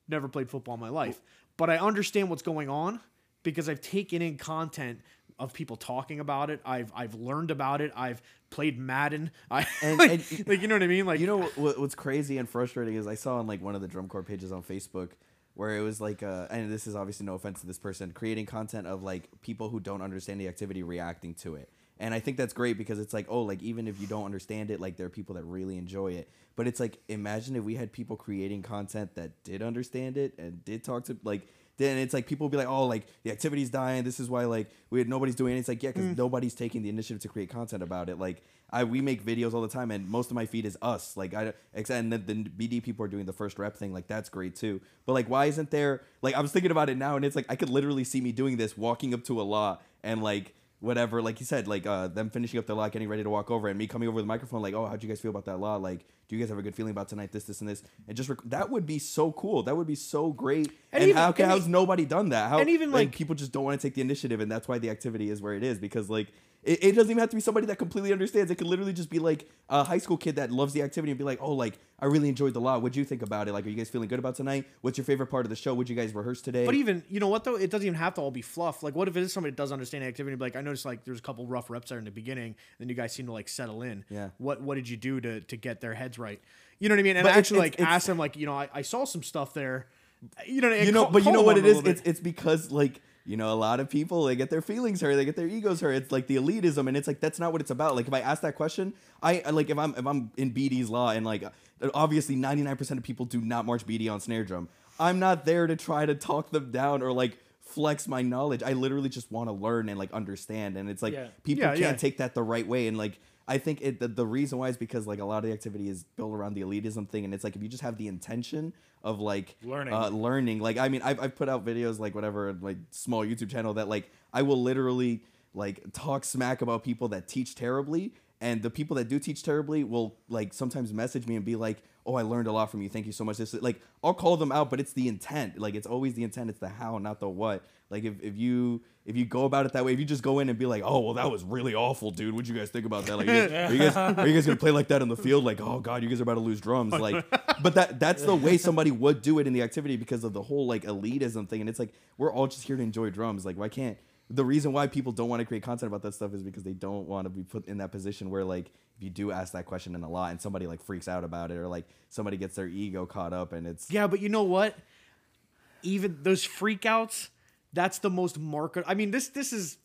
Never played football in my life, but I understand what's going on, because I've taken in content of people talking about it. I've I've learned about it. I've played Madden. I And- like, and- like, you know what I mean? Like you know what, what's crazy and frustrating is I saw on like one of the drum corps pages on Facebook where it was like uh and this is obviously no offense to this person creating content of like people who don't understand the activity reacting to it. And I think that's great because it's like, oh, like even if you don't understand it, like there are people that really enjoy it. But it's like imagine if we had people creating content that did understand it and did talk to like then it's like people will be like, oh, like the activity's dying. This is why like we nobody's doing it. It's like yeah, because nobody's taking the initiative to create content about it. Like I we make videos all the time, and most of my feed is us. Like I and the, the BD people are doing the first rep thing. Like that's great too. But like why isn't there like I was thinking about it now, and it's like I could literally see me doing this, walking up to a lot and like whatever, like you said, like uh, them finishing up the lot, getting ready to walk over, and me coming over the microphone, like, oh, how'd you guys feel about that lot? Like, do you guys have a good feeling about tonight? This, this, and this, and just rec- that would be so cool. That would be so great. And And, even- how and how's e- nobody done that? How and even, like- people just don't want to take the initiative, and that's why the activity is where it is because like. It, it doesn't even have to be somebody that completely understands. It could literally just be like a high school kid that loves the activity and be like, "Oh, like I really enjoyed the lot. What'd you think about it? Like, are you guys feeling good about tonight? What's your favorite part of the show? Would you guys rehearse today?" But even you know what though, it doesn't even have to all be fluff. Like, what if it is somebody that does understand the activity? Be like, I noticed like there's a couple rough reps there in the beginning, and you guys seem to like settle in. Yeah. What What did you do to to get their heads right? You know what I mean? And But I it's- actually like it's- ask them like, you know, I, I saw some stuff there. You know, you know, call- but you know what it is? It's it's because like you know a lot of people they get their feelings hurt, they get their egos hurt. It's like the elitism, and it's like that's not what it's about. Like if I ask that question, I like if I'm if I'm in BD's lot and like obviously 99% of people do not march BD on snare drum. I'm not there to try to talk them down or like flex my knowledge. I literally just want to learn and like understand. And it's like Yeah. people Yeah, can't yeah. take that the right way. And like I think it the, the reason why is because like a lot of the activity is built around the elitism thing, and it's like if you just have the intention of like Learning. uh, learning. Like I mean, I've, I've put out videos like whatever, like small YouTube channel that like I will literally like talk smack about people that teach terribly, and the people that do teach terribly will like sometimes message me and be like, "Oh, I learned a lot from you. Thank you so much." This like I'll call them out, but it's the intent. Like it's always the intent. It's the how, not the what. Like if, if you if you go about it that way, if you just go in and be like, "Oh, well, that was really awful, dude. What'd you guys think about that? Like, you guys, are you guys are you guys gonna play like that in the field? Like, oh god, you guys are about to lose drums. Like, but that that's the way somebody would do it in the activity because of the whole like elitism thing. And it's like we're all just here to enjoy drums. Like, why can't the reason why people don't want to create content about that stuff is because they don't want to be put in that position where like if you do ask that question in a lot and somebody like freaks out about it or like somebody gets their ego caught up and it's Yeah, but you know what? Even those freakouts, that's the most market. I mean, this this is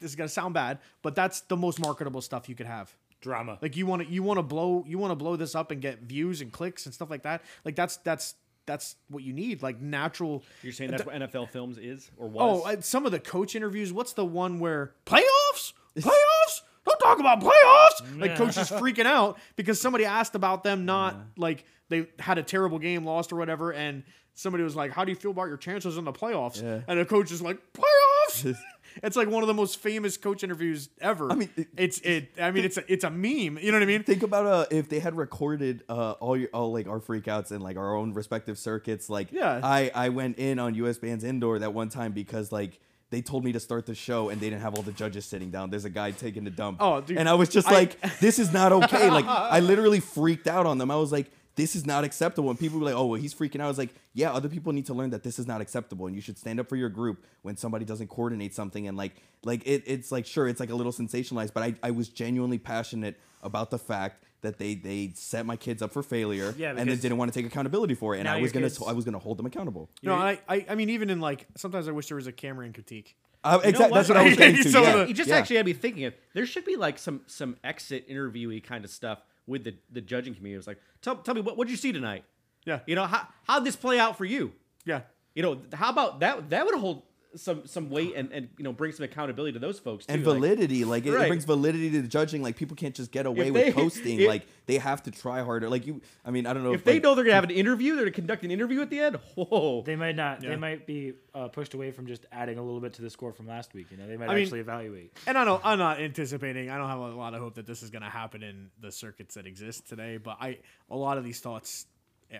this is gonna sound bad, but that's the most marketable stuff you could have. Drama. Like you want to you want to blow you want to blow this up and get views and clicks and stuff like that. Like that's that's that's what you need. Like natural. You're saying that's what NFL Films is or Oh, was? uh, some of the coach interviews. What's the one where playoffs? Playoffs? Don't talk about playoffs. Like coaches freaking out because somebody asked about them not like they had a terrible game, lost or whatever, and somebody was like, "How do you feel about your chances in the playoffs?" Yeah. And the coach is like, "Playoffs." it's like one of the most famous coach interviews ever. I mean, it- it's it. I mean, it's a it's a meme. You know what I mean? think about uh if they had recorded uh all your all like our freakouts and like our own respective circuits like Yeah. i i went in on us bands indoor that one time because like they told me to start the show and they didn't have all the judges sitting down there's a guy taking a dump Oh, dude, and i was just I- like this is not okay like i literally freaked out on them i was like this is not acceptable. And people were like, oh, well, he's freaking out. I was like, yeah, other people need to learn that this is not acceptable. And you should stand up for your group when somebody doesn't coordinate something. And like, like it, it's like, sure, it's like a little sensationalized, but I, I was genuinely passionate about the fact that they, they set my kids up for failure Yeah, and then because didn't want to take accountability for it. And I was going kids- to, I was going to hold them accountable. No, I, I I mean even in like sometimes I wish there was a camera in critique. Uh, You know exactly. That's what? what I was getting to. Some of Yeah. You just Yeah. actually had me thinking of there should be like some some exit interviewee kind of stuff with the, the judging community. It was like, tell, tell me what what'd you see tonight? Yeah. You know, how how'd this play out for you? Yeah. You know, how about that that would hold some some weight and, and you know bring some accountability to those folks too. and validity like, it, it Right. brings validity to the judging like people can't just get away If with they- posting if- like they have to try harder like you i mean i don't know if they like, know they're gonna have an interview, they're gonna conduct an interview at the end. Whoa. They might not. Yeah. They might be uh, pushed away from just adding a little bit to the score from last week. You know, they might I mean- actually evaluate. And I don't, I'm not anticipating. I don't have a lot of hope that this is going to happen in the circuits that exist today. But I, a lot of these thoughts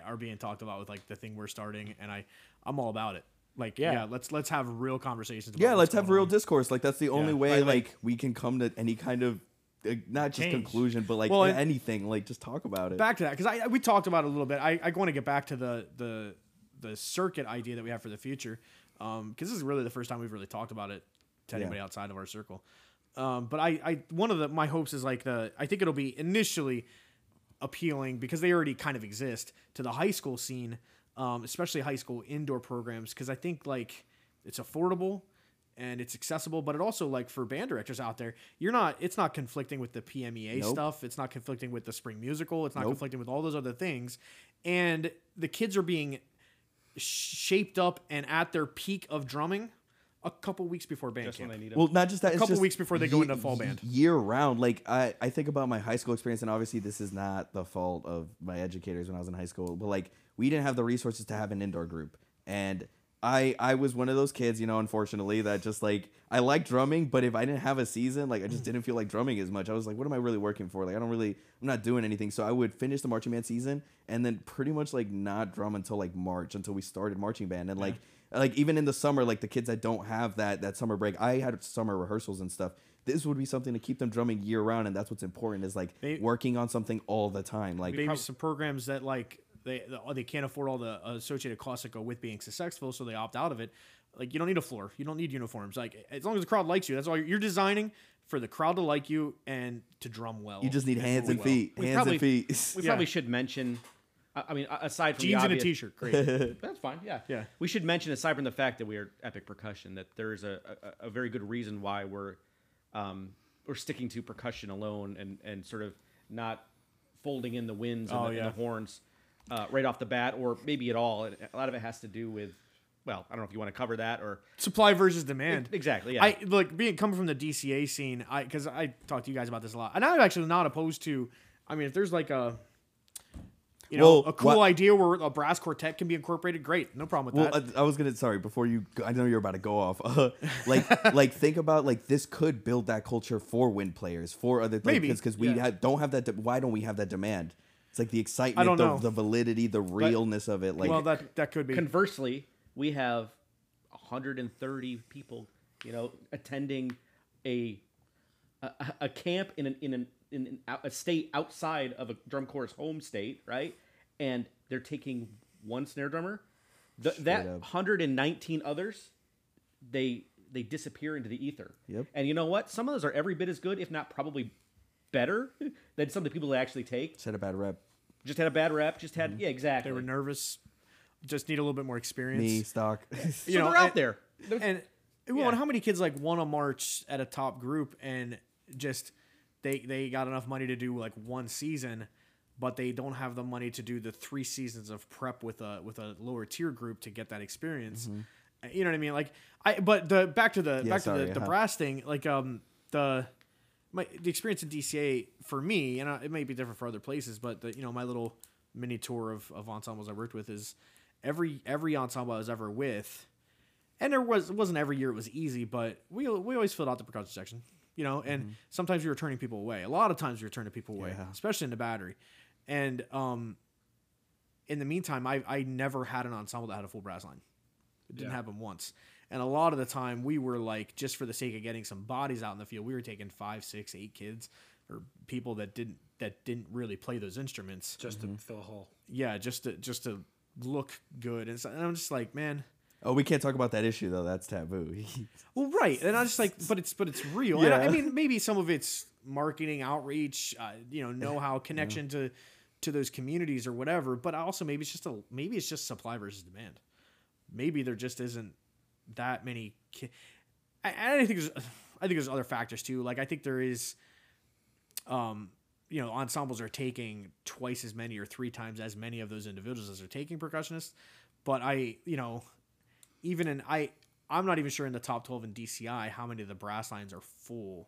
are being talked about with like the thing we're starting, and I, I'm all about it. Like, yeah, Yeah. let's let's have real conversations. About yeah let's have real on. discourse like that's the only Yeah. way like, like- we can come to any kind of uh, not just Change. conclusion but like Well, anything like just talk about it back to that because I we talked about it a little bit. I, I want to get back to the the the circuit idea that we have for the future. because this is really the first time we've really talked about it to Yeah. anybody outside of our circle. Um, but I, I one of the my hopes is like the I think it'll be initially appealing because they already kind of exist to the high school scene, um, especially high school indoor programs. Because I think like it's affordable and it's accessible, but it also like for band directors out there, you're not. It's not conflicting with the PMEA Nope. stuff. It's not conflicting with the spring musical. It's not Nope. conflicting with all those other things, and the kids are being shaped up and at their peak of drumming a couple weeks before band Just when camp. they need them. Well, not just that. it's a couple just weeks before they go ye- into fall band. year round. Like I, I think about my high school experience, and obviously this is not the fault of my educators when I was in high school, but like we didn't have the resources to have an indoor group, and I, I was one of those kids, you know, unfortunately, that just like I like drumming, but if I didn't have a season, like I just mm. didn't feel like drumming as much. I was like, what am I really working for? Like I don't really, I'm not doing anything. So I would finish the marching band season and then pretty much like not drum until like March until we started marching band and like like even in the summer like the kids that don't have that that summer break i had summer rehearsals and stuff this would be something to keep them drumming year round and that's what's important is like working on something all the time like maybe some programs that like they they can't afford all the associated costs that go with being successful, so they opt out of it. Like you don't need a floor, you don't need uniforms. Like as long as the crowd likes you, that's all you're, you're designing for the crowd to like you and to drum well. you just need hands and well. feet We hands probably- and feet We Yeah. probably should mention. I I mean, aside from Jeans the and a obvious, t-shirt, great. That's fine. Yeah. Yeah. We should mention, aside from the fact that we are Epic Percussion, that there's a, a, a very good reason why we're um, we're sticking to percussion alone and, and sort of not folding in the winds and, Oh, the, and the horns uh, right off the bat, or maybe at all. And a lot of it has to do with, well, I don't know if you want to cover that or Supply versus demand. exactly. Yeah. I look being coming from the DCA scene. I because I talked to you guys about this a lot, and I'm actually not opposed to. I mean, if there's like a, you know, Well, a cool what- idea where a brass quartet can be incorporated, great, no problem with Well, that. I, I was gonna. Sorry, before you, I know you're about to go off. Uh, like, like think about like this could build that culture for wind players, for other Maybe, because we yeah. ha- don't have that. De- why don't we have that demand? It's like the excitement, don't the, know. the validity, the realness of it. Like, well, that that could be. Conversely, we have 130 people, you know, attending a a, a camp in an in an in an, out- a state outside of a drum corps home state, right? And they're taking one snare drummer. The, that up. 119 others, they they disappear into the ether. Yep. And you know what? Some of those are every bit as good, if not probably better, than some of the people they actually take. set a bad rep. Just had a bad rep. Just had yeah, exactly. they were nervous. Just need a little bit more experience. Me stock. so you know, they're out and- there. and well, Yeah. and how many kids like won a march at a top group and just they they got enough money to do like one season, but they don't have the money to do the three seasons of prep with a with a lower tier group to get that experience. Uh, You know what I mean? Like I but the back to the Yeah, back sorry, to the, the uh-huh. brass thing, like um the my the experience in DCA for me, and uh, it may be different for other places, but the, you know my little mini tour of, of ensembles I worked with is every every ensemble I was ever with, and there was it wasn't every year it was easy, but we we always filled out the percussion section, you know, and sometimes we were turning people away. A lot of times we were turning people away, Yeah. especially in the battery, and um, in the meantime, I I never had an ensemble that had a full brass line. It didn't Yeah. happen once. And a lot of the time, we were like, just for the sake of getting some bodies out in the field, we were taking five, six, eight kids or people that didn't that didn't really play those instruments. just to fill a hole. Yeah, just to just to look good. And, so, and I'm just like, man, oh, we can't talk about that issue though. That's taboo. well, right. And I just like, but it's but it's real. And I, I mean, maybe some of it's marketing, outreach, uh, you know, know how, connection to to those communities or whatever. But also maybe it's just a maybe it's just supply versus demand. Maybe there just isn't that many. Ki- I, I think there's I think there's other factors too. Like I think there is, um, you know, ensembles are taking twice as many or three times as many of those individuals as they're taking percussionists. But I, you know, even in I, I'm not even sure in the top twelve in DCI how many of the brass lines are full.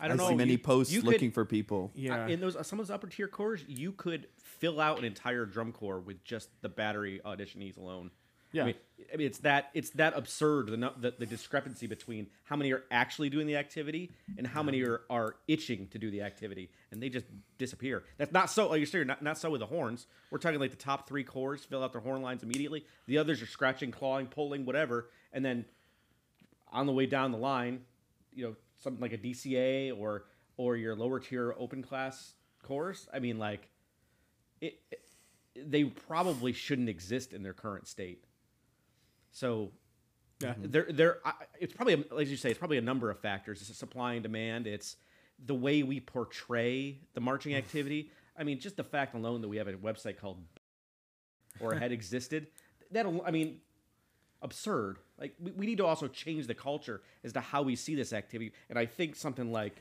I don't know. see many you- posts you could- looking for people. Yeah, in those some of those upper tier corps, you could fill out an entire drum corps with just the battery auditionees alone. Yeah. I mean, I mean it's that it's that absurd the, the the discrepancy between how many are actually doing the activity and how many are, are itching to do the activity, and they just disappear. That's not so. Like you're saying, not, not so with the horns. We're talking like the top three corps fill out their horn lines immediately. The others are scratching, clawing, pulling, whatever, and then on the way down the line, you know, something like a DCA or or your lower tier open class corps. I mean, like, it, it- they probably shouldn't exist in their current state. So Yeah. Mm-hmm. there there it's probably a- like you say it's probably a number of factors. It's supply and demand. It's the way we portray the marching activity. I mean, just the fact alone that we have a website called or had existed. That I mean, absurd. Like we, we need to also change the culture as to how we see this activity. And I think something like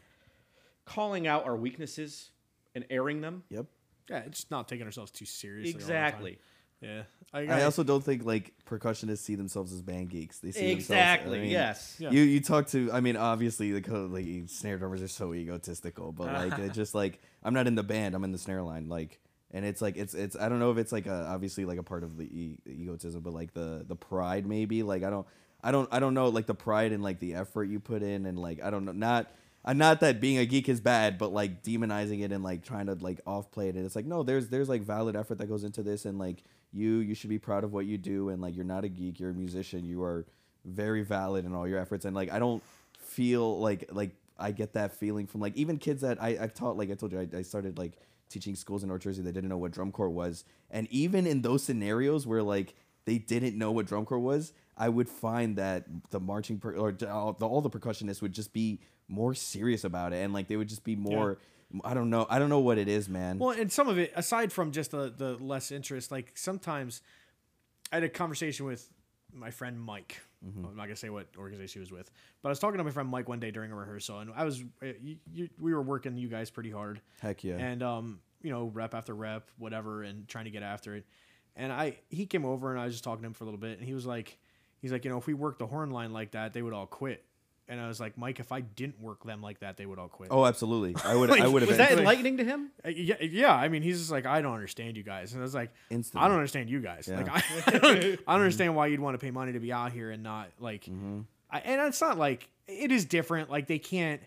calling out our weaknesses and airing them. Yep. Yeah, it's not taking ourselves too seriously. all the time. Exactly. Yeah. I, I also don't think like percussionists see themselves as band geeks. They see Exactly. Themselves, I mean, yes. Yeah. You you talk to I mean obviously the like snare drummers are so egotistical, but like it's just like I'm not in the band, I'm in the snare line, like and it's like it's it's I don't know if it's like a obviously like a part of the e- egotism, but like the the pride maybe like I don't I don't I don't know like the pride and like the effort you put in and like I don't know not. I'm not that being a geek is bad, but like demonizing it and like trying to like off play it. And it's like no, there's there's like valid effort that goes into this, and like you you should be proud of what you do, and like you're not a geek, you're a musician, you are very valid in all your efforts, and like I don't feel like like I get that feeling from like even kids that I I've taught like I told you I, I started like teaching schools in North Jersey that didn't know what drum corps was, and even in those scenarios where like they didn't know what drum corps was, I would find that the marching per- or all the, all the percussionists would just be more serious about it, and like they would just be more. I don't know. I don't know what it is, man. Well, and some of it, aside from just the the less interest, like sometimes I had a conversation with my friend Mike. Mm-hmm. I'm not gonna say what organization he was with, but I was talking to my friend Mike one day during a rehearsal, and I was uh, you, you, we were working you guys pretty hard, Heck yeah. and um, you know, rep after rep, whatever, and trying to get after it. And I he came over and I was just talking to him for a little bit, and he was like, he's like, you know, if we worked the horn line like that, they would all quit. And I was like, Mike, if I didn't work them like that, they would all quit. oh, absolutely. I would. Like, I would have. Was that enlightening to him? Uh, Yeah, yeah. I mean, he's just like, I don't understand you guys, and I was like, Instantly. I don't understand you guys. Yeah. Like, I, I don't, I don't understand why you'd want to pay money to be out here and not like. Mm-hmm. I, and it's not like it is different. Like they can't.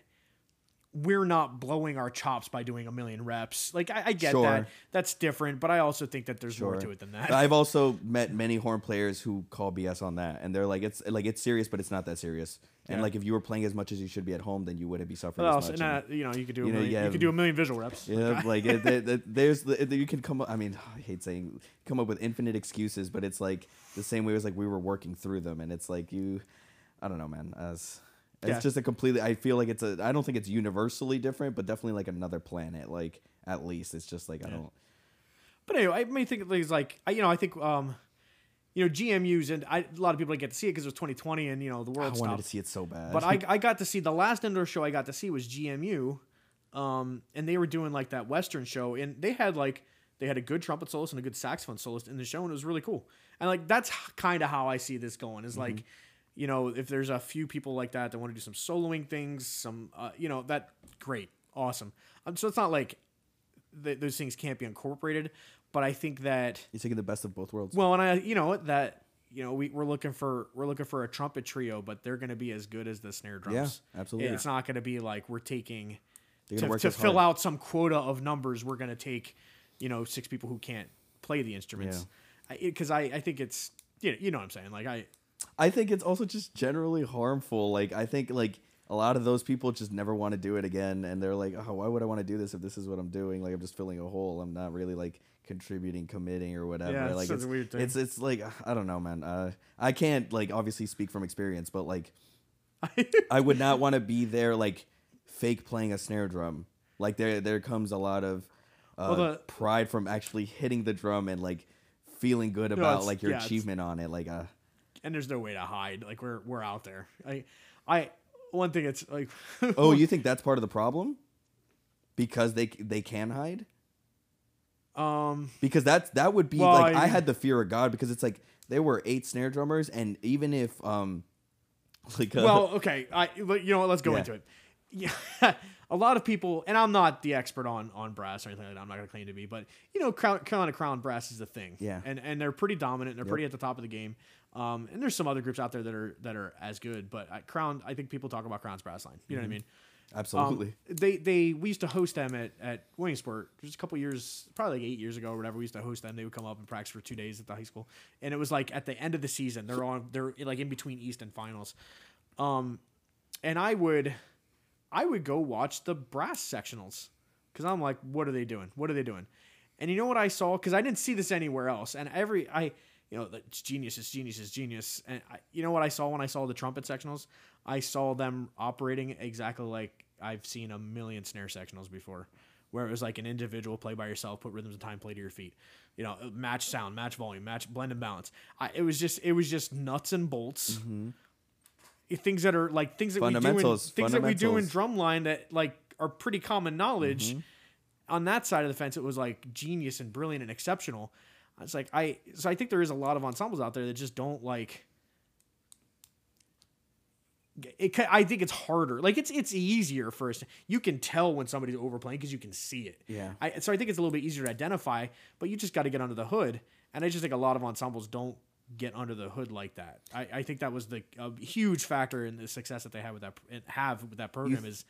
We're not blowing our chops by doing a million reps. Like I, I get Sure. that. That's different, but I also think that there's more to it than that. I've also met many horn players who call BS on that, and they're like, it's like it's serious, but it's not that serious. And Yeah. like, if you were playing as much as you should be at home, then you wouldn't be suffering as much. And, and- uh, you know, you could do a you know, million, yeah. you could do a million visual reps. Yeah, like it, it, it- there's the, you can come up. I mean, I hate saying come up with infinite excuses, but it's like the same way as like we were working through them, and it's like you, I don't know, man. As it's Yeah. just a completely. I feel like it's a. I don't think it's universally different, but definitely like another planet. Like at least it's just like I don't. But anyway, I may think of things like I, you know, I think um, you know, GMU's and I, a lot of people didn't get to see it because it was 2020 and you know the world. I world wanted to see it so bad. But I, I got to see the last indoor show I got to see was GMU, um, and they were doing like that Western show, and they had like they had a good trumpet soloist and a good saxophone soloist in the show, and it was really cool. And like that's kind of how I see this going is like, you know, if there's a few people like that that want to do some soloing things, some, uh, you know, that great, awesome. Um, so it's not like th- those things can't be incorporated, but I think that You're taking the best of both worlds. well, and I, you know, that you know, we, we're looking for we're looking for a trumpet trio, but they're going to be as good as the snare drums. Yeah, absolutely. It's not going to be like we're taking to, to fill hard. out some quota of numbers. We're going to take, you know, six people who can't play the instruments. Because I, I, think it's you know, you know what I'm saying. Like I, I think it's also just generally harmful. Like I think like a lot of those people just never want to do it again, and they're like, "Oh, why would I want to do this if this is what I'm doing? Like I'm just filling a hole. I'm not really like contributing, committing, or whatever." Yeah, it's like it's a weird thing. It's it's like I don't know, man. Uh, I can't like obviously speak from experience, but like I would not want to be there like fake playing a snare drum. Like there there comes a lot of uh, Well, the- pride from actually hitting the drum and like feeling good about it's- like your yeah, achievement on it. Like uh and there's no way to hide. Like we're we're out there. I, I one thing it's like. Oh, you think that's part of the problem? Because they they can hide? um. Because that's that would be Well, like I, I- had the fear of God because it's like there were eight snare drummers and even if um like uh, well, okay. I you know what? Let's go Yeah. into it. Yeah, a lot of people, and I'm not the expert on on brass or anything like that. I'm not going to claim to be, but you know, crown, Carolina Crown brass is the thing. Yeah. and and they're pretty dominant. and They're pretty at the top of the game. Um, and there's some other groups out there that are that are as good, but Crown, I think people talk about Crown's brass line. You know what I mean? Um, absolutely. they they we used to host them at at Williamsport just a couple years, probably like eight years ago or whatever. We used to host them. They would come up and practice for two days at the high school, and it was like at the end of the season. They're on. They're like in between East and finals, um, and I would, I would go watch the brass sectionals because I'm like, what are they doing? What are they doing? And you know what I saw? Because I didn't see this anywhere else. And every I, you know, it's genius, it's genius, it's genius. And I, you know what I saw when I saw the trumpet sectionals? I saw them operating exactly like I've seen a million snare sectionals before, where it was like an individual play by yourself, put rhythms and time, play to your feet. You know, match sound, match volume, match blend and balance. I, it was just it was just nuts and bolts. Mm-hmm. Things that are like things that we do in things that we do in drumline that like are pretty common knowledge. Mm-hmm. On that side of the fence, it was like genius and brilliant and exceptional. It's like I so I think there is a lot of ensembles out there that just don't like. It, I think it's harder. Like it's it's easier first. You can tell when somebody's overplaying because you can see it. Yeah. I, so I think it's a little bit easier to identify, but you just got to get under the hood. And I just think a lot of ensembles don't get under the hood like that. I, I think that was the a huge factor in the success that they have with that have with that program is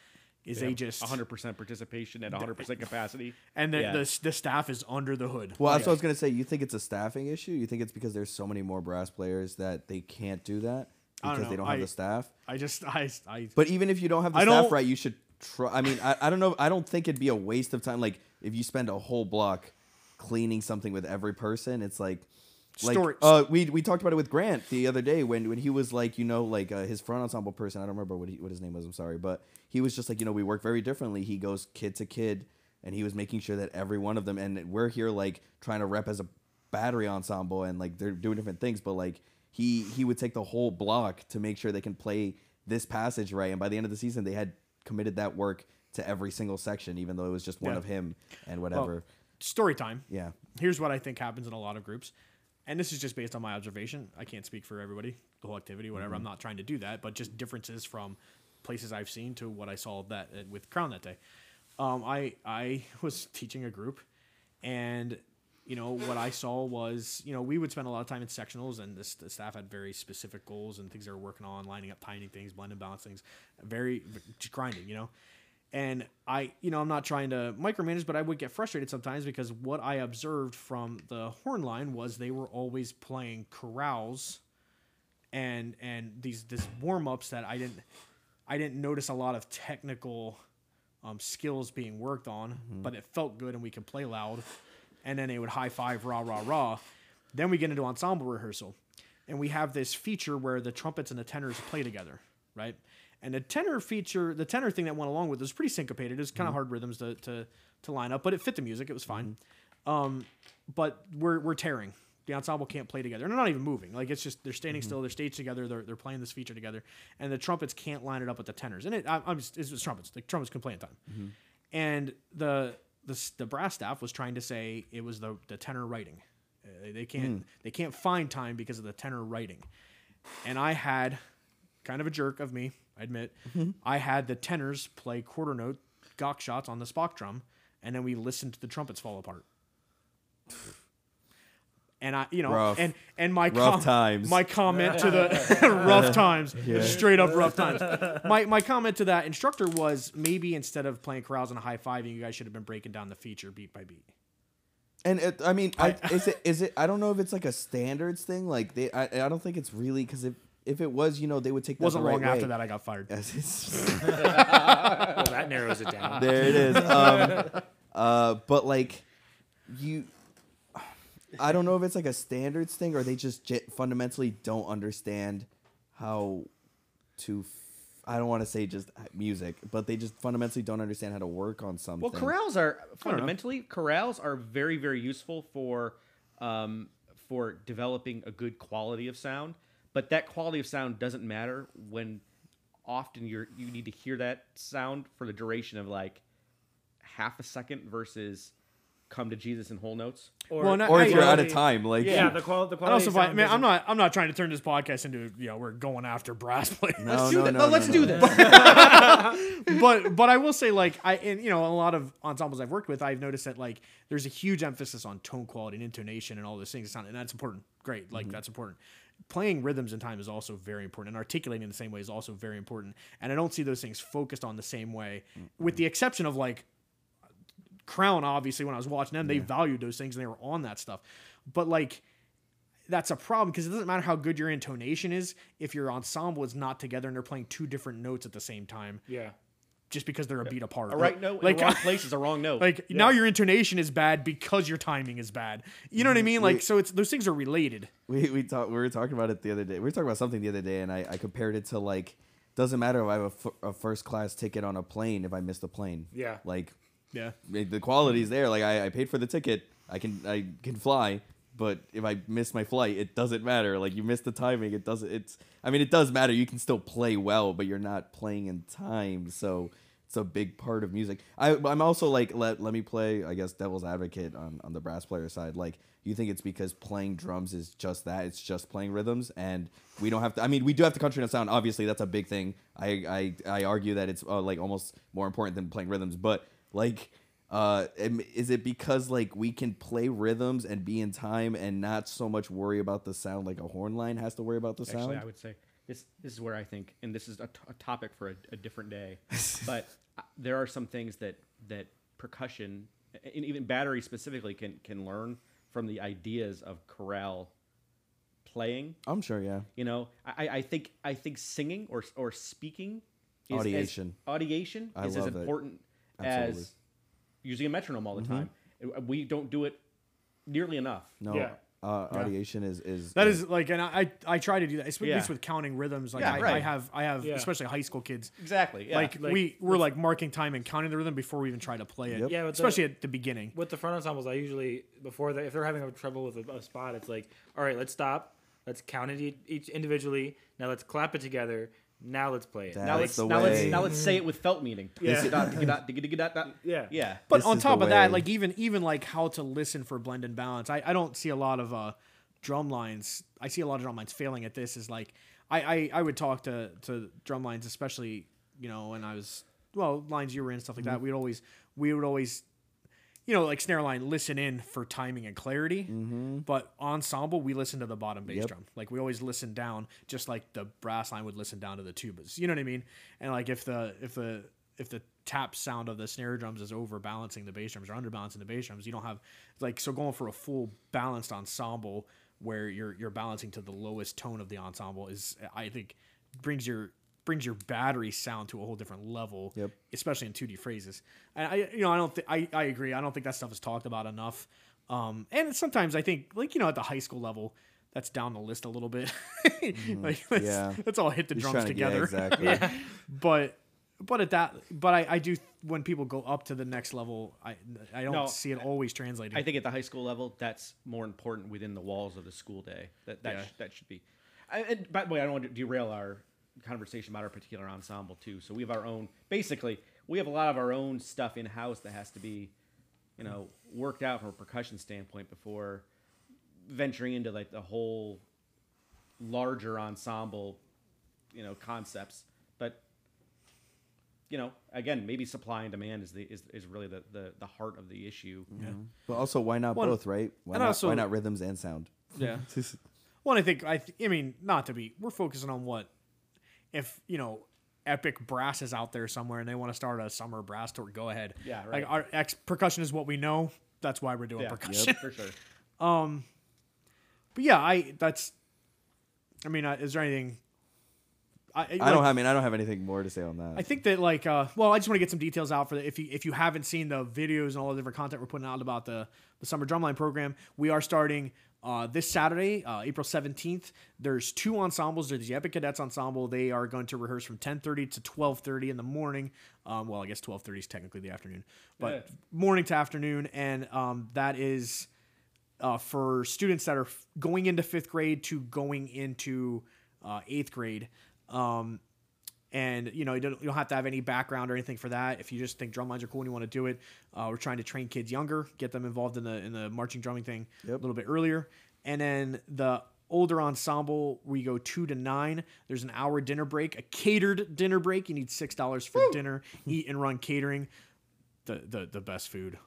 is they just 100% participation at 100% capacity. and the, Yeah. the the staff is under the hood. Well, that's what I was gonna say. You think it's a staffing issue? You think it's because there's so many more brass players that they can't do that I don't because they don't have I- the staff? I just I I But even if you don't have the I staff right, you should try. I mean, I, I don't know. I don't think it'd be a waste of time. Like if you spend a whole block cleaning something with every person, it's like. Like, Story- uh, we we talked about it with Grant the other day when, when he was like, you know, like uh, his front ensemble person. I don't remember what he, what his name was. I'm sorry, but he was just like, you know, we work very differently. He goes kid to kid, and he was making sure that every one of them. And we're here like trying to rep as a battery ensemble, and like they're doing different things. But like he he would take the whole block to make sure they can play this passage right. And by the end of the season, they had committed that work to every single section, even though it was just one Yeah. of him and well, whatever. story time. yeah. Here's what I think happens in a lot of groups. And this is just based on my observation. I can't speak for everybody, the whole activity, whatever. I'm not trying to do that, but just differences from places I've seen to what I saw that uh, with Crown that day. Um, I I was teaching a group, and you know what I saw was you know we would spend a lot of time in sectionals, and this, the staff had very specific goals and things they were working on, lining up timing things, blending and balance things, very just grinding, you know. And I, you know, I'm not trying to micromanage, but I would get frustrated sometimes because what I observed from the horn line was they were always playing chorales and and these this warm ups that I didn't I didn't notice a lot of technical um, skills being worked on, but it felt good and we could play loud. And then they would high five, rah rah rah. Then we get into ensemble rehearsal, and we have this feature where the trumpets and the tenors play together, right? And the tenor feature, the tenor thing that went along with it was pretty syncopated. It was kind of mm-hmm. hard rhythms to, to to line up, but it fit the music. It was fine. Mm-hmm. Um, but we're we're tearing. The ensemble can't play together. And they're not even moving. Like it's just they're standing mm-hmm. still. They're staged together. They're, they're playing this feature together, and the trumpets can't line it up with the tenors. And it I, I'm just, it's just trumpets. The trumpets can play in time. And the the the brass staff was trying to say it was the the tenor writing. Uh, they, they can't mm. they can't find time because of the tenor writing. And I had kind of a jerk of me, I admit. Mm-hmm. I had the tenors play quarter note gock shots on the Spock drum, and then we listened to the trumpets fall apart. And I, you know, Rough. and and my Rough times. my comment to the rough times, straight up rough times. My my comment to that instructor was maybe instead of playing chorales and high fiving, you guys should have been breaking down the feature beat by beat. And it, I mean, I, is it is it? I don't know if it's like a standards thing. Like they, I, I don't think it's really because if if it was, you know, they would take that Wasn't the right long after way. that I got fired. Well, that narrows it down. there it is. Um, uh, but like you, I don't know if it's like a standards thing or they just ge- fundamentally don't understand how to. F- I don't want to say just music, but they just fundamentally don't understand how to work on something. Well, chorales are fundamentally chorales are very very useful for um, for developing a good quality of sound. But that quality of sound doesn't matter when often you're you need to hear that sound for the duration of like half a second versus come to Jesus in whole notes. Or, Well, not- or if I- you're out of time, like Yeah, the, qual- the I quality. also of find, sound man, I'm doesn't- I'm not trying to turn this podcast into, you know, we're going after brass players. no, do no, that. no, No, no, let's no. do this. but but I will say like I and you know a lot of ensembles I've worked with I've noticed that like there's a huge emphasis on tone quality and intonation and all those things and that's important great like mm-hmm. that's important playing rhythms in time is also very important and articulating in the same way is also very important and I don't see those things focused on the same way with the exception of like Crown obviously when I was watching them they valued those things and they were on that stuff. But like that's a problem because it doesn't matter how good your intonation is if your ensemble is not together and they're playing two different notes at the same time Yeah. Just because they're a beat apart. A right note like in the wrong place is a wrong note. like now your intonation is bad because your timing is bad. You know what I mm-hmm. mean? Like We- so it's those things are related. we we talked we were talking about it the other day. We were talking about something the other day, and I, I compared it to like doesn't matter if I have a, f- a first class ticket on a plane if I miss the plane. Yeah. like Yeah. I- the quality's there. Like I, I paid for the ticket, I can I can fly. But if I miss my flight, it doesn't matter. Like you miss the timing, it doesn't. It's. I mean, it does matter. You can still play well, but you're not playing in time. So it's a big part of music. I, I'm also like let let me play. I guess devil's advocate on on the brass player side. Like you think it's because playing drums is just that. It's just playing rhythms, and we don't have to. I mean, we do have the country and sound. Obviously, that's a big thing. I I I argue that it's uh, like almost more important than playing rhythms, but like uh is it because like we can play rhythms and be in time and not so much worry about the sound like a horn line has to worry about the sound Actually, I would say this this is where I think, and this is a, t- a topic for a, a different day. but uh, there are some things that that percussion, and even battery specifically, can can learn from the ideas of chorale playing. i'm sure yeah You know, I, I think I think singing or or speaking is as- Audiation. audiation I is as it. important Absolutely. As using a metronome all the time. Uh, We don't do it nearly enough. no Yeah. uh audiation is is That is like, and I I try to do that, especially Yeah. with counting rhythms. Like Yeah, I, I right. have I have Yeah. especially high school kids. Exactly. Yeah. Like, Like, we we're like marking time and counting the rhythm before we even try to play it. Yep. Yeah, but the- especially at the beginning. With the front ensembles, I usually before they, if they're having trouble with a, a spot, it's like, all right, let's stop, let's count it e- each individually. Now let's clap it together. Now let's play it. That- now That's let's the now let's now let's say it with felt meaning. Yeah. yeah. Yeah. But This on top of that, like even even like how to listen for blend and balance. I, I don't see a lot of uh drum lines. I see a lot of drum lines failing at this. Is like I, I I would talk to to drum lines, especially you know when I was well lines you were in stuff like that. We'd always we would always you know like snare line listen in for timing and clarity. Mm-hmm. But ensemble we listen to the bottom bass Yep. drum. Like we always listen down, just like the brass line would listen down to the tubas. You know what I mean? And like if the if the if the tap sound of the snare drums is overbalancing the bass drums or underbalancing the bass drums, you don't have like so going for a full balanced ensemble where you're you're balancing to the lowest tone of the ensemble is I think brings your brings your battery sound to a whole different level. Yep. Especially in tutti phrases. And I you know I don't think I, I agree. I don't think that stuff is talked about enough. Um, and sometimes I think like you know at the high school level that's down the list a little bit. like let's, Yeah. let's all hit the He's drums trying to- yeah, together exactly but but at that but I, I do when people go up to the next level i i don't No, see it always translating I think at the high school level, that's more important within the walls of the school day. That that Yeah. sh- that should be. I, and by the way, I don't want to derail our conversation about our particular ensemble too. So we have our own. Basically, we have a lot of our own stuff in house that has to be, you know, worked out from a percussion standpoint before venturing into like the whole larger ensemble, you know, concepts. But you know, again, maybe supply and demand is the is, is really the, the the heart of the issue. but also why not Well, both right why and not also- why not rhythms and sound yeah well i think i th- i mean not to be we're focusing on what if you know epic brass is out there somewhere and they want to start a summer brass tour go ahead Yeah, right. like our ex percussion is what we know that's why we're doing Yeah, percussion for sure. but yeah i that's i mean uh, is there anything I, i don't have, i mean i don't have anything more to say on that I think that like uh well I just want to get some details out for the, if you if you haven't seen the videos and all the different content we're putting out about the the summer drumline program we are starting uh, this Saturday, uh, April 17th, there's two ensembles. There's the Epic Cadets Ensemble. They are going to rehearse from 10:30 to 12:30 in the morning. Um, well, I guess 12:30 is technically the afternoon, but Yeah. morning to afternoon, and um, that is uh, for students that are f- going into fifth grade to going into uh, eighth grade. Um, and you know you don't, you don't have to have any background or anything for that. If you just think drum lines are cool and you want to do it, uh, we're trying to train kids younger, get them involved in the in the marching drumming thing a little bit earlier. And then the older ensemble, we go two to nine. There's an hour dinner break, a catered dinner break. You need six dollars for dinner. Eat and run catering. The the the best food,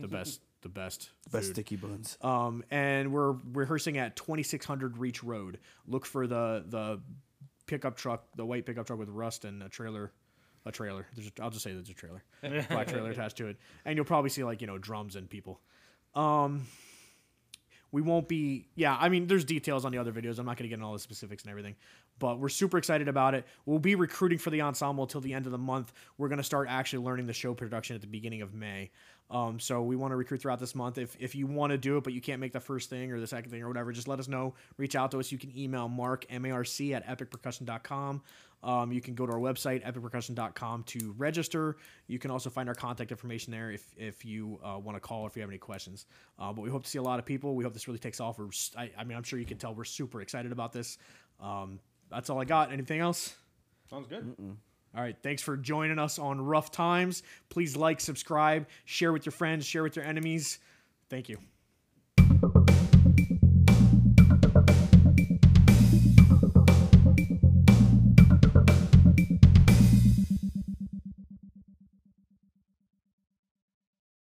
the best the best best food. sticky buns Um, and we're rehearsing at 2600 Reach Road. Look for the the pickup truck, the white pickup truck with rust and a trailer. A trailer. There's a, I'll just say there's a trailer, black trailer attached to it, and you'll probably see like you know drums and people. Um, we won't be. Yeah, I mean, there's details on the other videos. I'm not going to get into all the specifics and everything, but we're super excited about it. We'll be recruiting for the ensemble till the end of the month. We're going to start actually learning the show production at the beginning of May. Um, so we want to recruit throughout this month. If, if you want to do it, but you can't make the first thing or the second thing or whatever, just let us know. Reach out to us. You can email mark, M-A-R-C, at epicpercussion.com. Um, you can go to our website, epicpercussion.com, to register. You can also find our contact information there if, if you uh, want to call or if you have any questions. Uh, but we hope to see a lot of people. We hope this really takes off. I, I mean, I'm sure you can tell we're super excited about this. Um, that's all I got. Anything else? Sounds good. All right. Thanks for joining us on Rough Times. Please like, subscribe, share with your friends, share with your enemies. Thank you.